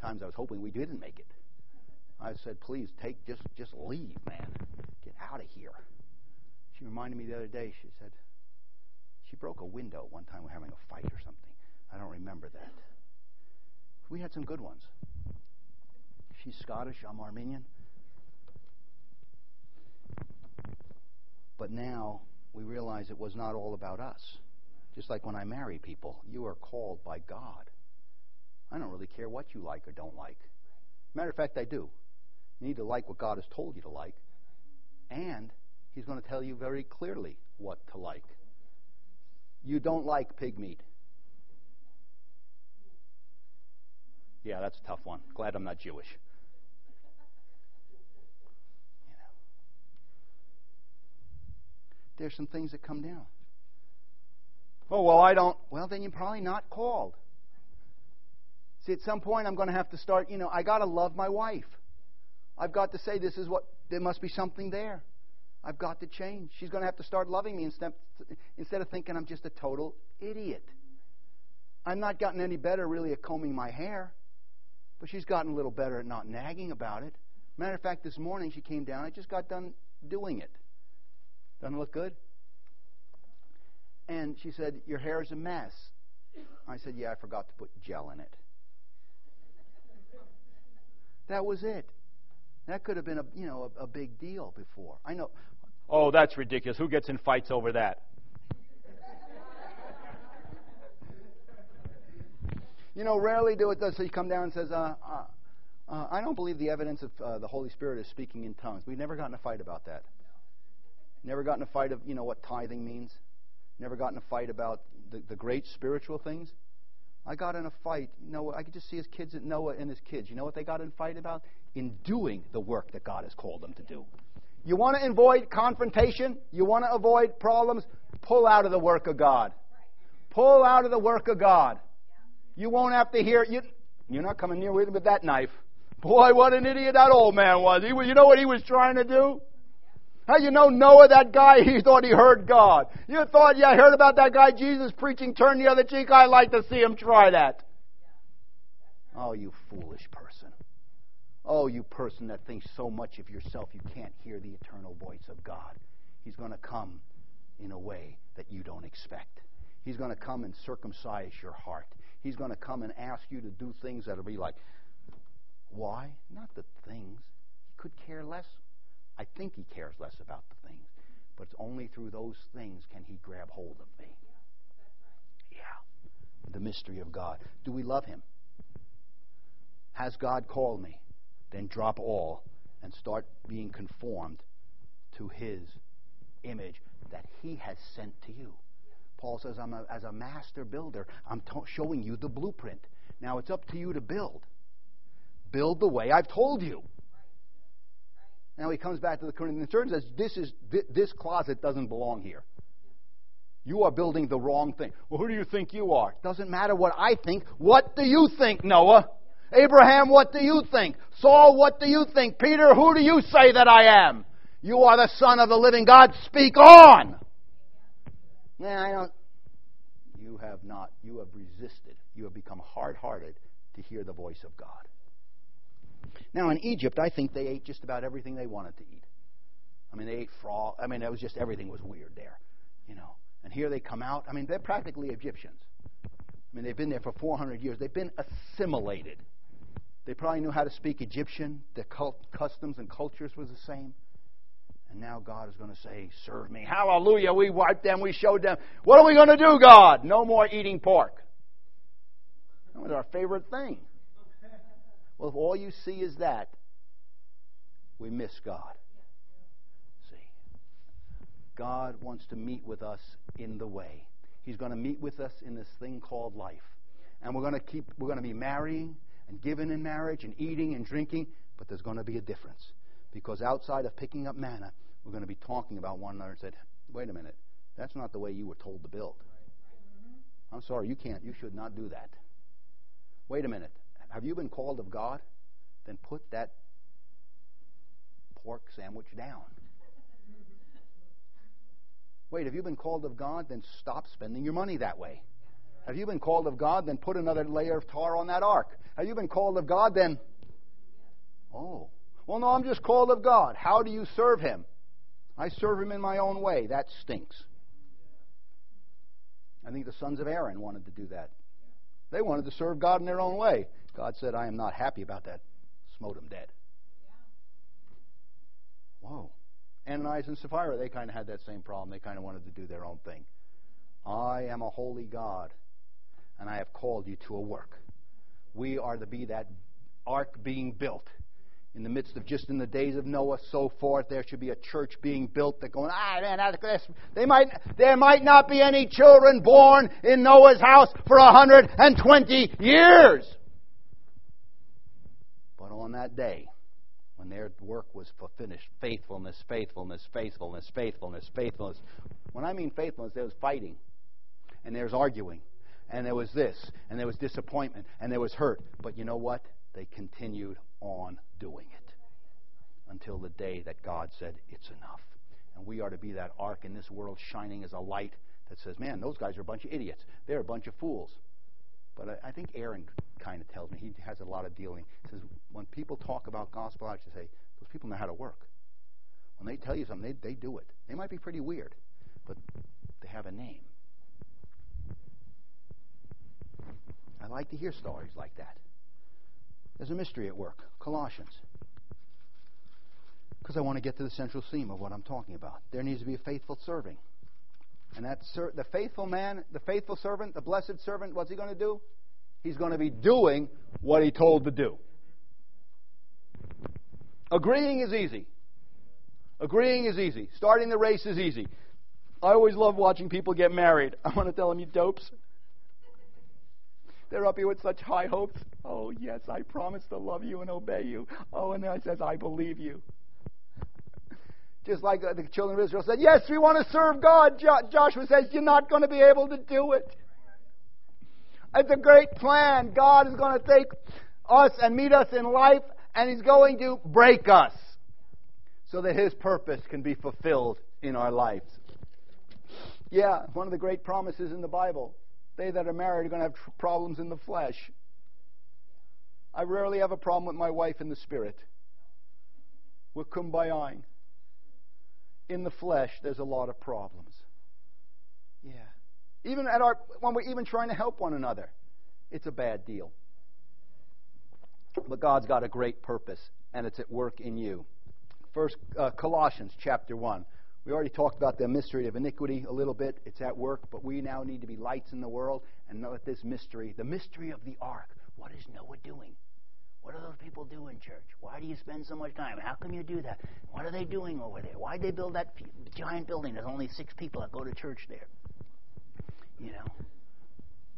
Times I was hoping we didn't make it. I said, "Please take, just, just leave, man. Get out of here." She reminded me the other day. She said, she broke a window one time. We were having a fight or something. I don't remember that. We had some good ones. She's Scottish. I'm Armenian. But now we realize it was not all about us. Just like when I marry people, you are called by God. I don't really care what you like or don't like. Matter of fact, I do. You need to like what God has told you to like. And He's going to tell you very clearly what to like. You don't like pig meat. Yeah, that's a tough one. Glad I'm not Jewish. there's some things that come down. Oh, well, I don't. Well, then you're probably not called. See, at some point, I'm going to have to start, you know, I got to love my wife. I've got to say, this is what, there must be something there. I've got to change. She's going to have to start loving me instead, instead of thinking I'm just a total idiot. I'm not gotten any better, really, at combing my hair, but she's gotten a little better at not nagging about it. Matter of fact, this morning she came down. I just got done doing it. Doesn't look good? And she said, Your hair is a mess. I said, Yeah, I forgot to put gel in it. That was it. That could have been a you know a, a big deal before. I know. Oh, that's ridiculous. Who gets in fights over that? you know, rarely do it. Does so he come down and says, uh, uh, uh, "I don't believe the evidence of uh, the Holy Spirit is speaking in tongues." We've never gotten a fight about that. Never got in a fight of, you know, what tithing means. Never got in a fight about the, the great spiritual things. I got in a fight. You know, I could just see his kids at Noah and his kids. You know what they got in a fight about? In doing the work that God has called them to do. You want to avoid confrontation? You want to avoid problems? Pull out of the work of God. Pull out of the work of God. You won't have to hear you. You're not coming near with with that knife. Boy, what an idiot that old man was. He was. You know what he was trying to do? How you know Noah, that guy, he thought he heard God. You thought, yeah, I heard about that guy Jesus preaching, turn the other cheek. I'd like to see him try that. Oh, you foolish person. Oh, you person that thinks so much of yourself you can't hear the eternal voice of God. He's going to come in a way that you don't expect. He's going to come and circumcise your heart. He's going to come and ask you to do things that'll be like, why? Not the things. He could care less I think he cares less about the things. But it's only through those things can he grab hold of me. Yeah. the mystery of God. Do we love Him? Has God called me? Then drop all and start being conformed to His image that He has sent to you. Paul says, I'm a, as a master builder, I'm t- showing you the blueprint. Now it's up to you to build. Build the way I've told you. Now he comes back to the Corinthian church and says, this, is, this closet doesn't belong here. You are building the wrong thing. Well, who do you think you are? Doesn't matter what I think. What do you think, Noah? Abraham, what do you think? Saul, what do you think? Peter, who do you say that I am? You are the Son of the living God. Speak on. Nah, I don't. You have not. You have resisted. You have become hard hearted to hear the voice of God. Now, in Egypt, I think they ate just about everything they wanted to eat. I mean, they ate frog. I mean, it was just everything was weird there, you know. And here they come out. I mean, they're practically Egyptians. I mean, they've been there for 400 years. They've been assimilated. They probably knew how to speak Egyptian. Their customs and cultures was the same. And now God is going to say, Serve me. Hallelujah. We wiped them. We showed them. What are we going to do, God? No more eating pork. That was our favorite thing. Well, if all you see is that, we miss God. See, God wants to meet with us in the way. He's going to meet with us in this thing called life. And we're going to keep we're going to be marrying and giving in marriage and eating and drinking, but there's going to be a difference. Because outside of picking up manna, we're going to be talking about one another and said, "Wait a minute. That's not the way you were told to build." I'm sorry, you can't. You should not do that. Wait a minute. Have you been called of God? Then put that pork sandwich down. Wait, have you been called of God? Then stop spending your money that way. Have you been called of God? Then put another layer of tar on that ark. Have you been called of God? Then, oh, well, no, I'm just called of God. How do you serve Him? I serve Him in my own way. That stinks. I think the sons of Aaron wanted to do that. They wanted to serve God in their own way. God said, I am not happy about that. Smote him dead. Whoa. Ananias and Sapphira, they kind of had that same problem. They kind of wanted to do their own thing. I am a holy God, and I have called you to a work. We are to be that ark being built. In the midst of just in the days of Noah, so forth, there should be a church being built that going, ah, man, that's, they might, there might not be any children born in Noah's house for 120 years on that day when their work was finished faithfulness, faithfulness, faithfulness, faithfulness, faithfulness. When I mean faithfulness, there was fighting, and there was arguing, and there was this, and there was disappointment, and there was hurt. But you know what? They continued on doing it until the day that God said, It's enough. And we are to be that ark in this world shining as a light that says, Man, those guys are a bunch of idiots. They're a bunch of fools. But I, I think Aaron kind of tells me he has a lot of dealing. He says when people talk about gospel, I should say those people know how to work. When they tell you something, they, they do it. They might be pretty weird, but they have a name. I like to hear stories like that. There's a mystery at work. Colossians. Because I want to get to the central theme of what I'm talking about. There needs to be a faithful serving. And that ser- the faithful man, the faithful servant, the blessed servant, what's he going to do? He's going to be doing what he told to do. Agreeing is easy. Agreeing is easy. Starting the race is easy. I always love watching people get married. I want to tell them, you dopes. They're up here with such high hopes. Oh, yes, I promise to love you and obey you. Oh, and then I says, I believe you. Just like uh, the children of Israel said, Yes, we want to serve God. Joshua says, You're not going to be able to do it. It's a great plan. God is going to take us and meet us in life, and He's going to break us so that His purpose can be fulfilled in our lives. Yeah, one of the great promises in the Bible. They that are married are going to have problems in the flesh. I rarely have a problem with my wife in the spirit. We're kumbayaing in the flesh, there's a lot of problems. Yeah. Even at our when we're even trying to help one another, it's a bad deal. But God's got a great purpose, and it's at work in you. First uh, Colossians chapter one. We already talked about the mystery of iniquity a little bit. It's at work, but we now need to be lights in the world and know that this mystery, the mystery of the ark, what is Noah doing? What are those people doing, in church? Why do you spend so much time? How come you do that? What are they doing over there? Why did they build that giant building? There's only six people that go to church there. You know,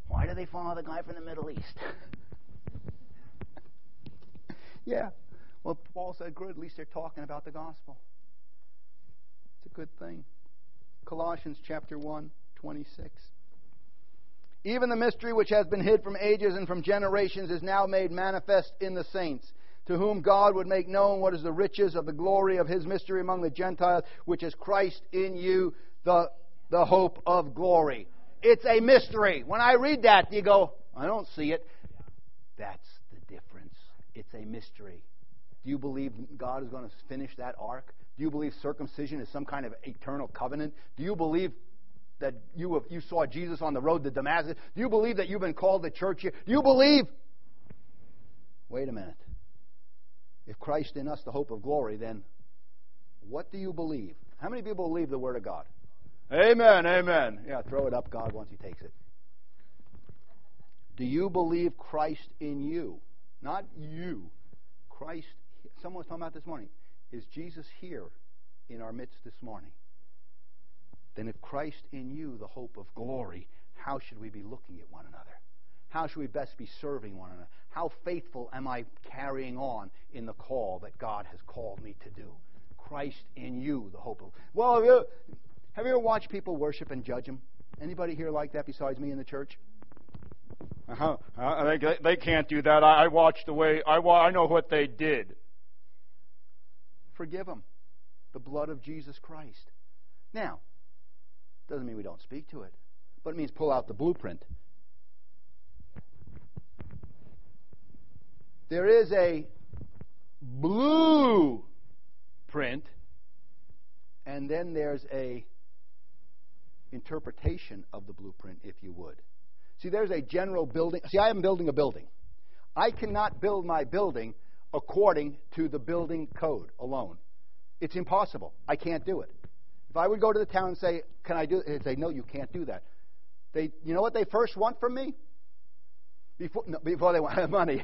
why do they follow the guy from the Middle East? yeah. Well, Paul said, good. At least they're talking about the gospel. It's a good thing. Colossians chapter 1, 26. Even the mystery which has been hid from ages and from generations is now made manifest in the saints, to whom God would make known what is the riches of the glory of his mystery among the Gentiles, which is Christ in you, the, the hope of glory. It's a mystery. When I read that, you go, I don't see it. That's the difference. It's a mystery. Do you believe God is going to finish that ark? Do you believe circumcision is some kind of eternal covenant? Do you believe that you, have, you saw Jesus on the road to Damascus? Do you believe that you've been called to church here? Do you believe? Wait a minute. If Christ in us, the hope of glory, then what do you believe? How many people believe the Word of God? Amen, amen. Yeah, throw it up, God, once He takes it. Do you believe Christ in you? Not you. Christ. Someone was talking about this morning. Is Jesus here in our midst this morning? Then if Christ in you, the hope of glory, how should we be looking at one another? How should we best be serving one another? How faithful am I carrying on in the call that God has called me to do? Christ in you, the hope of. Well, have you, have you ever watched people worship and judge them? Anybody here like that besides me in the church? Uh-huh. Uh, they, they can't do that. I, I watched the way I, I know what they did. Forgive them. The blood of Jesus Christ. Now, doesn't mean we don't speak to it, but it means pull out the blueprint. There is a blueprint, and then there's a interpretation of the blueprint, if you would. See, there's a general building. See, I am building a building. I cannot build my building according to the building code alone. It's impossible. I can't do it. If I would go to the town and say, "Can I do?" They'd say, "No, you can't do that." They, you know what they first want from me? Before, no, before they want money.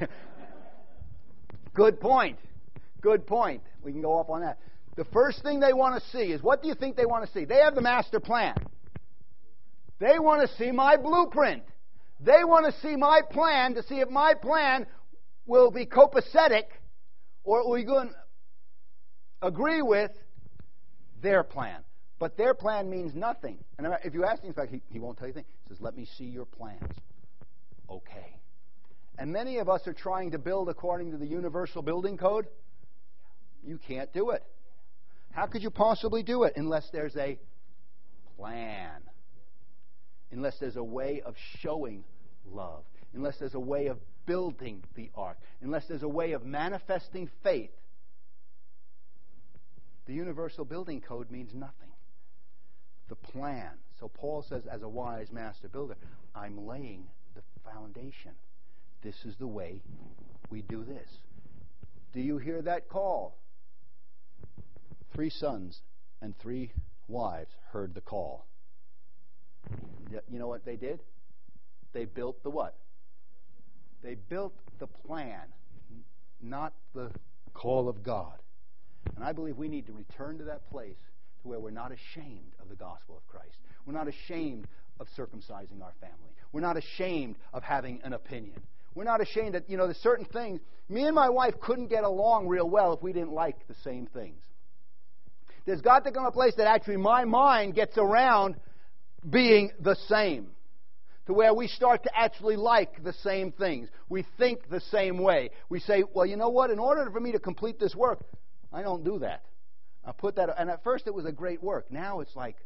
Good point. Good point. We can go off on that. The first thing they want to see is what do you think they want to see? They have the master plan. They want to see my blueprint. They want to see my plan to see if my plan will be copacetic or we going to agree with their plan. But their plan means nothing. And if you ask him, in he, he won't tell you anything. He says, Let me see your plans. Okay. And many of us are trying to build according to the universal building code. You can't do it. How could you possibly do it unless there's a plan? Unless there's a way of showing love. Unless there's a way of building the ark. Unless there's a way of manifesting faith. The universal building code means nothing the plan. So Paul says, as a wise master builder, I'm laying the foundation. This is the way we do this. Do you hear that call? Three sons and three wives heard the call. You know what they did? They built the what? They built the plan, not the call of God. And I believe we need to return to that place where we're not ashamed of the gospel of Christ. We're not ashamed of circumcising our family. We're not ashamed of having an opinion. We're not ashamed that, you know, there's certain things. Me and my wife couldn't get along real well if we didn't like the same things. There's got to come a place that actually my mind gets around being the same. To where we start to actually like the same things. We think the same way. We say, well, you know what? In order for me to complete this work, I don't do that. I put that, and at first it was a great work. Now it's like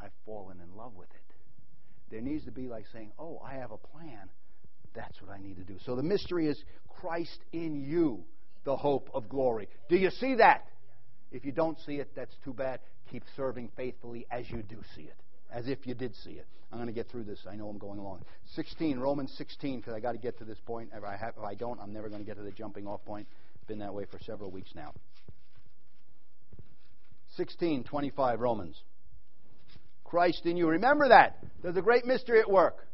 I've fallen in love with it. There needs to be like saying, "Oh, I have a plan. That's what I need to do." So the mystery is Christ in you, the hope of glory. Do you see that? If you don't see it, that's too bad. Keep serving faithfully as you do see it, as if you did see it. I'm going to get through this. I know I'm going along. 16, Romans 16, because I got to get to this point. If I, have, if I don't, I'm never going to get to the jumping off point. Been that way for several weeks now. 16:25 Romans. Christ in you. Remember that. There's a great mystery at work.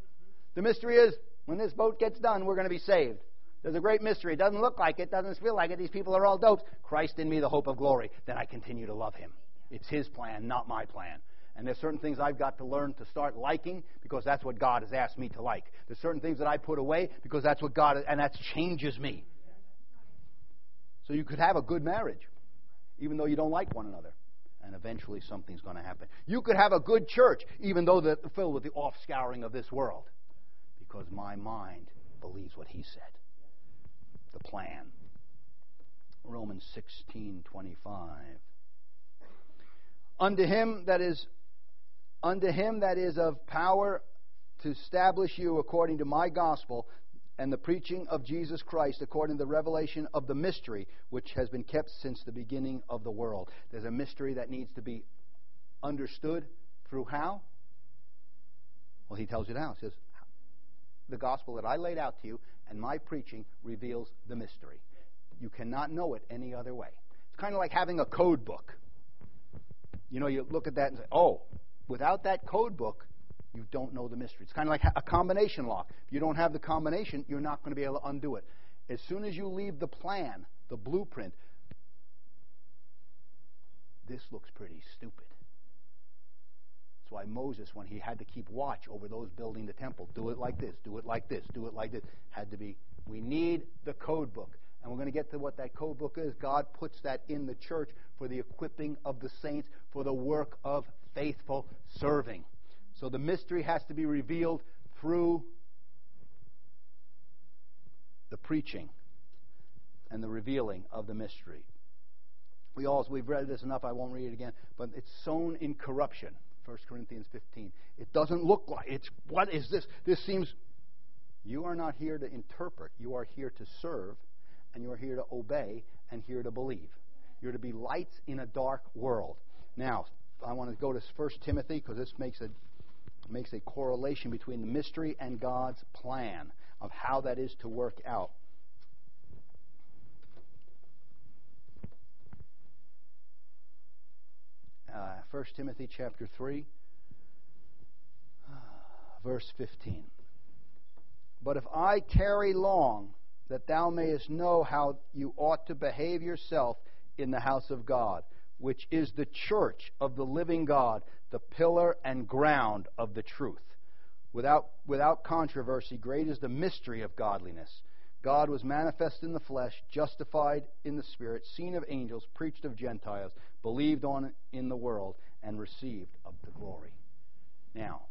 The mystery is when this boat gets done, we're going to be saved. There's a great mystery. It doesn't look like it, doesn't feel like it. These people are all dopes. Christ in me, the hope of glory. Then I continue to love him. It's his plan, not my plan. And there's certain things I've got to learn to start liking because that's what God has asked me to like. There's certain things that I put away because that's what God, and that changes me. So you could have a good marriage, even though you don't like one another. And eventually something's going to happen. You could have a good church, even though they're filled with the offscouring of this world. Because my mind believes what he said. The plan. Romans 16:25. Unto him that is unto him that is of power to establish you according to my gospel and the preaching of Jesus Christ according to the revelation of the mystery which has been kept since the beginning of the world. There's a mystery that needs to be understood through how? Well, he tells you now. He says, The gospel that I laid out to you and my preaching reveals the mystery. You cannot know it any other way. It's kind of like having a code book. You know, you look at that and say, oh, without that code book, you don't know the mystery. It's kind of like a combination lock. If you don't have the combination, you're not going to be able to undo it. As soon as you leave the plan, the blueprint, this looks pretty stupid. That's why Moses, when he had to keep watch over those building the temple, do it like this, do it like this, do it like this, had to be. We need the code book. And we're going to get to what that code book is. God puts that in the church for the equipping of the saints for the work of faithful serving. So the mystery has to be revealed through the preaching and the revealing of the mystery. We also we've read this enough, I won't read it again, but it's sown in corruption. 1 Corinthians 15. It doesn't look like it's what is this? This seems you are not here to interpret, you are here to serve, and you are here to obey and here to believe. You're to be lights in a dark world. Now, I want to go to 1 Timothy because this makes a makes a correlation between the mystery and God's plan of how that is to work out. Uh, 1 Timothy chapter 3, verse 15. But if I tarry long, that thou mayest know how you ought to behave yourself in the house of God, which is the church of the living God, the pillar and ground of the truth. Without, without controversy, great is the mystery of godliness. God was manifest in the flesh, justified in the spirit, seen of angels, preached of Gentiles, believed on in the world, and received of the glory. Now,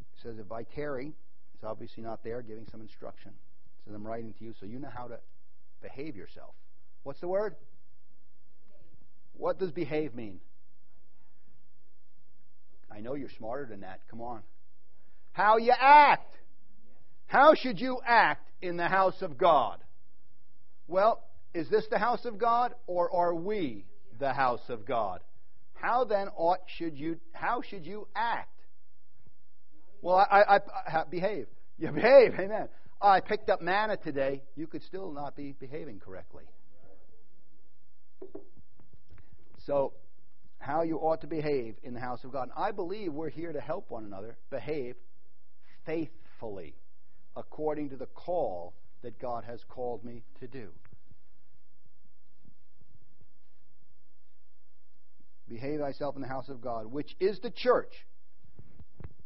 it says, if I tarry, it's obviously not there, giving some instruction. It says, I'm writing to you so you know how to behave yourself. What's the word? What does behave mean? I know you're smarter than that. Come on. How you act. How should you act in the house of God? Well, is this the house of God or are we the house of God? How then ought should you how should you act? Well, I, I, I behave. You behave, amen. I picked up manna today. You could still not be behaving correctly. So, how you ought to behave in the house of God. And I believe we're here to help one another behave faithfully according to the call that God has called me to do. Behave thyself in the house of God, which is the church.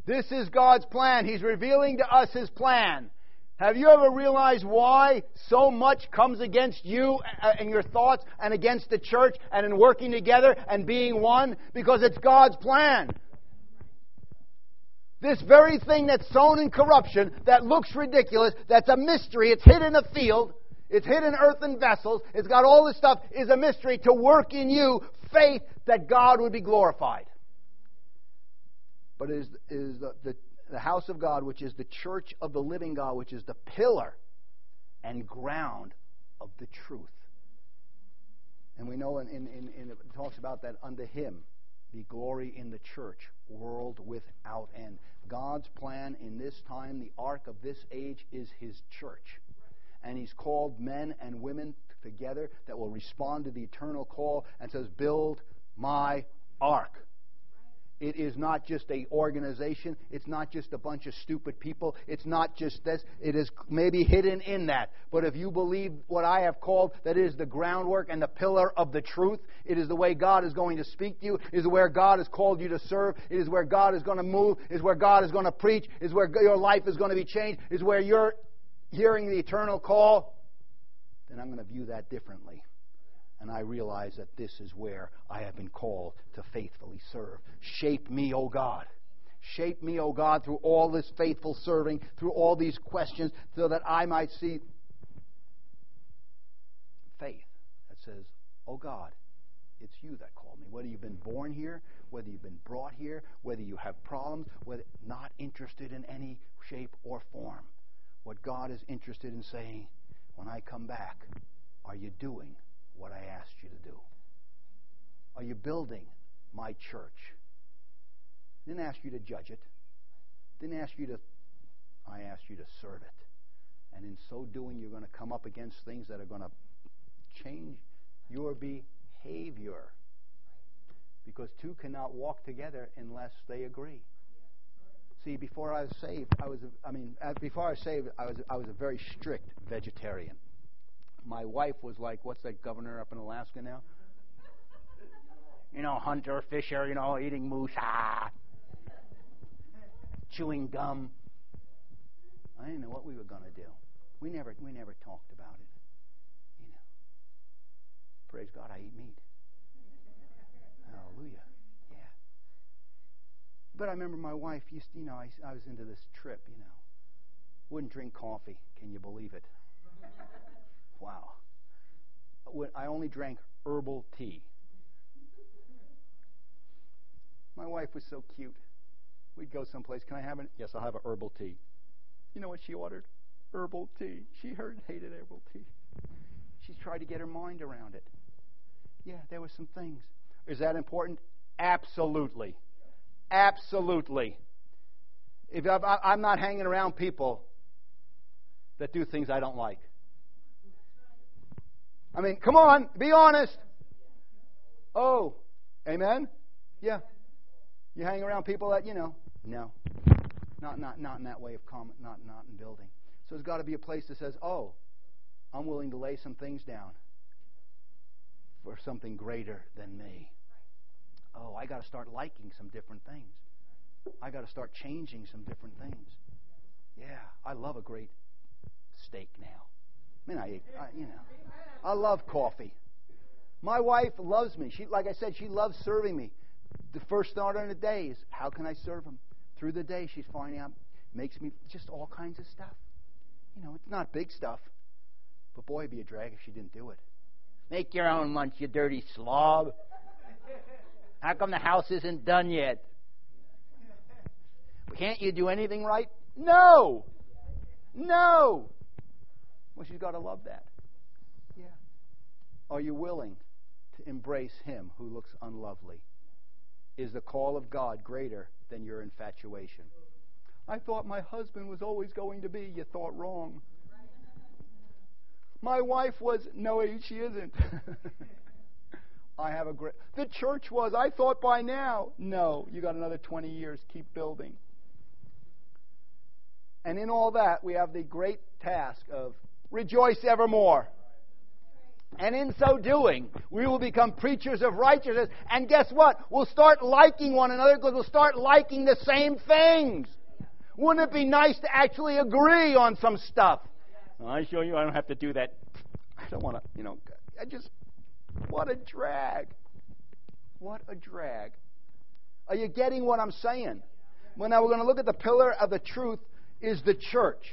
This is God's plan. He's revealing to us His plan. Have you ever realized why so much comes against you uh, uh, and your thoughts and against the church and in working together and being one? Because it's God's plan. This very thing that's sown in corruption, that looks ridiculous, that's a mystery, it's hid in a field, it's hid in earthen vessels, it's got all this stuff, is a mystery to work in you faith that God would be glorified. But is, is the, the the house of God, which is the church of the living God, which is the pillar and ground of the truth. And we know in, in, in, it talks about that unto him be glory in the church, world without end. God's plan in this time, the ark of this age, is his church. And he's called men and women together that will respond to the eternal call and says, build my ark. It is not just a organization. It's not just a bunch of stupid people. It's not just this. It is maybe hidden in that. But if you believe what I have called that is the groundwork and the pillar of the truth, it is the way God is going to speak to you. It is where God has called you to serve. It is where God is going to move. It is where God is going to preach. It is where your life is going to be changed. It is where you're hearing the eternal call. Then I'm going to view that differently and I realize that this is where I have been called to faithfully serve. Shape me, O God. Shape me, O God, through all this faithful serving, through all these questions, so that I might see faith that says, O God, it's you that called me. Whether you've been born here, whether you've been brought here, whether you have problems, whether not interested in any shape or form. What God is interested in saying, when I come back, are you doing what I asked you to do? Are you building my church? Didn't ask you to judge it. Didn't ask you to I asked you to serve it. And in so doing you're going to come up against things that are going to change your behavior. Because two cannot walk together unless they agree. See, before I was saved, I was I mean, before I was saved, I was I was a very strict vegetarian my wife was like, what's that governor up in Alaska now? You know, hunter, fisher, you know, eating moose, ah, chewing gum. I didn't know what we were going to do. We never, we never talked about it. You know, praise God, I eat meat. Hallelujah. Yeah. But I remember my wife used, you know, I, I was into this trip, you know, wouldn't drink coffee. Can you believe it? Wow. I only drank herbal tea. My wife was so cute. We'd go someplace. Can I have it? Yes, I'll have a herbal tea. You know what she ordered? Herbal tea. She heard hated herbal tea. She tried to get her mind around it. Yeah, there were some things. Is that important? Absolutely. Absolutely. If I'm not hanging around people that do things I don't like. I mean, come on, be honest. Oh, amen? Yeah. You hang around people that, you know, no. Not, not, not in that way of comment, not, not in building. So there's got to be a place that says, oh, I'm willing to lay some things down for something greater than me. Oh, I got to start liking some different things. I got to start changing some different things. Yeah, I love a great steak now. I mean, I, I you know. I love coffee. My wife loves me. She, like I said, she loves serving me. The first thought on the day is, how can I serve him? Through the day, she's finding out, makes me just all kinds of stuff. You know, it's not big stuff. But boy, it'd be a drag if she didn't do it. Make your own lunch, you dirty slob. How come the house isn't done yet? Can't you do anything right? No! No! Well, she's got to love that. Yeah. Are you willing to embrace him who looks unlovely? Is the call of God greater than your infatuation? I thought my husband was always going to be. You thought wrong. My wife was. No, she isn't. I have a great. The church was. I thought by now. No, you got another 20 years. Keep building. And in all that, we have the great task of rejoice evermore. And in so doing, we will become preachers of righteousness. And guess what? We'll start liking one another because we'll start liking the same things. Wouldn't it be nice to actually agree on some stuff? I show you I don't have to do that. I don't want to, you know, I just, what a drag. What a drag. Are you getting what I'm saying? Well, now we're going to look at the pillar of the truth is the church.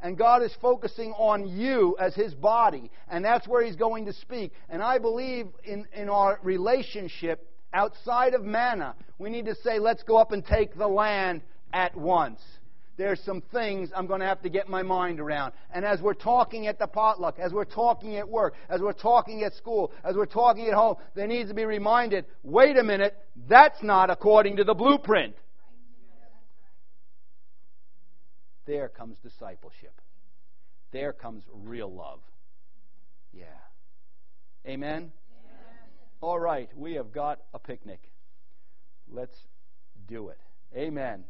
And God is focusing on you as His body. And that's where He's going to speak. And I believe in, in our relationship outside of manna, we need to say, let's go up and take the land at once. There's some things I'm going to have to get my mind around. And as we're talking at the potluck, as we're talking at work, as we're talking at school, as we're talking at home, there needs to be reminded wait a minute, that's not according to the blueprint. There comes discipleship. There comes real love. Yeah. Amen? All right, we have got a picnic. Let's do it. Amen.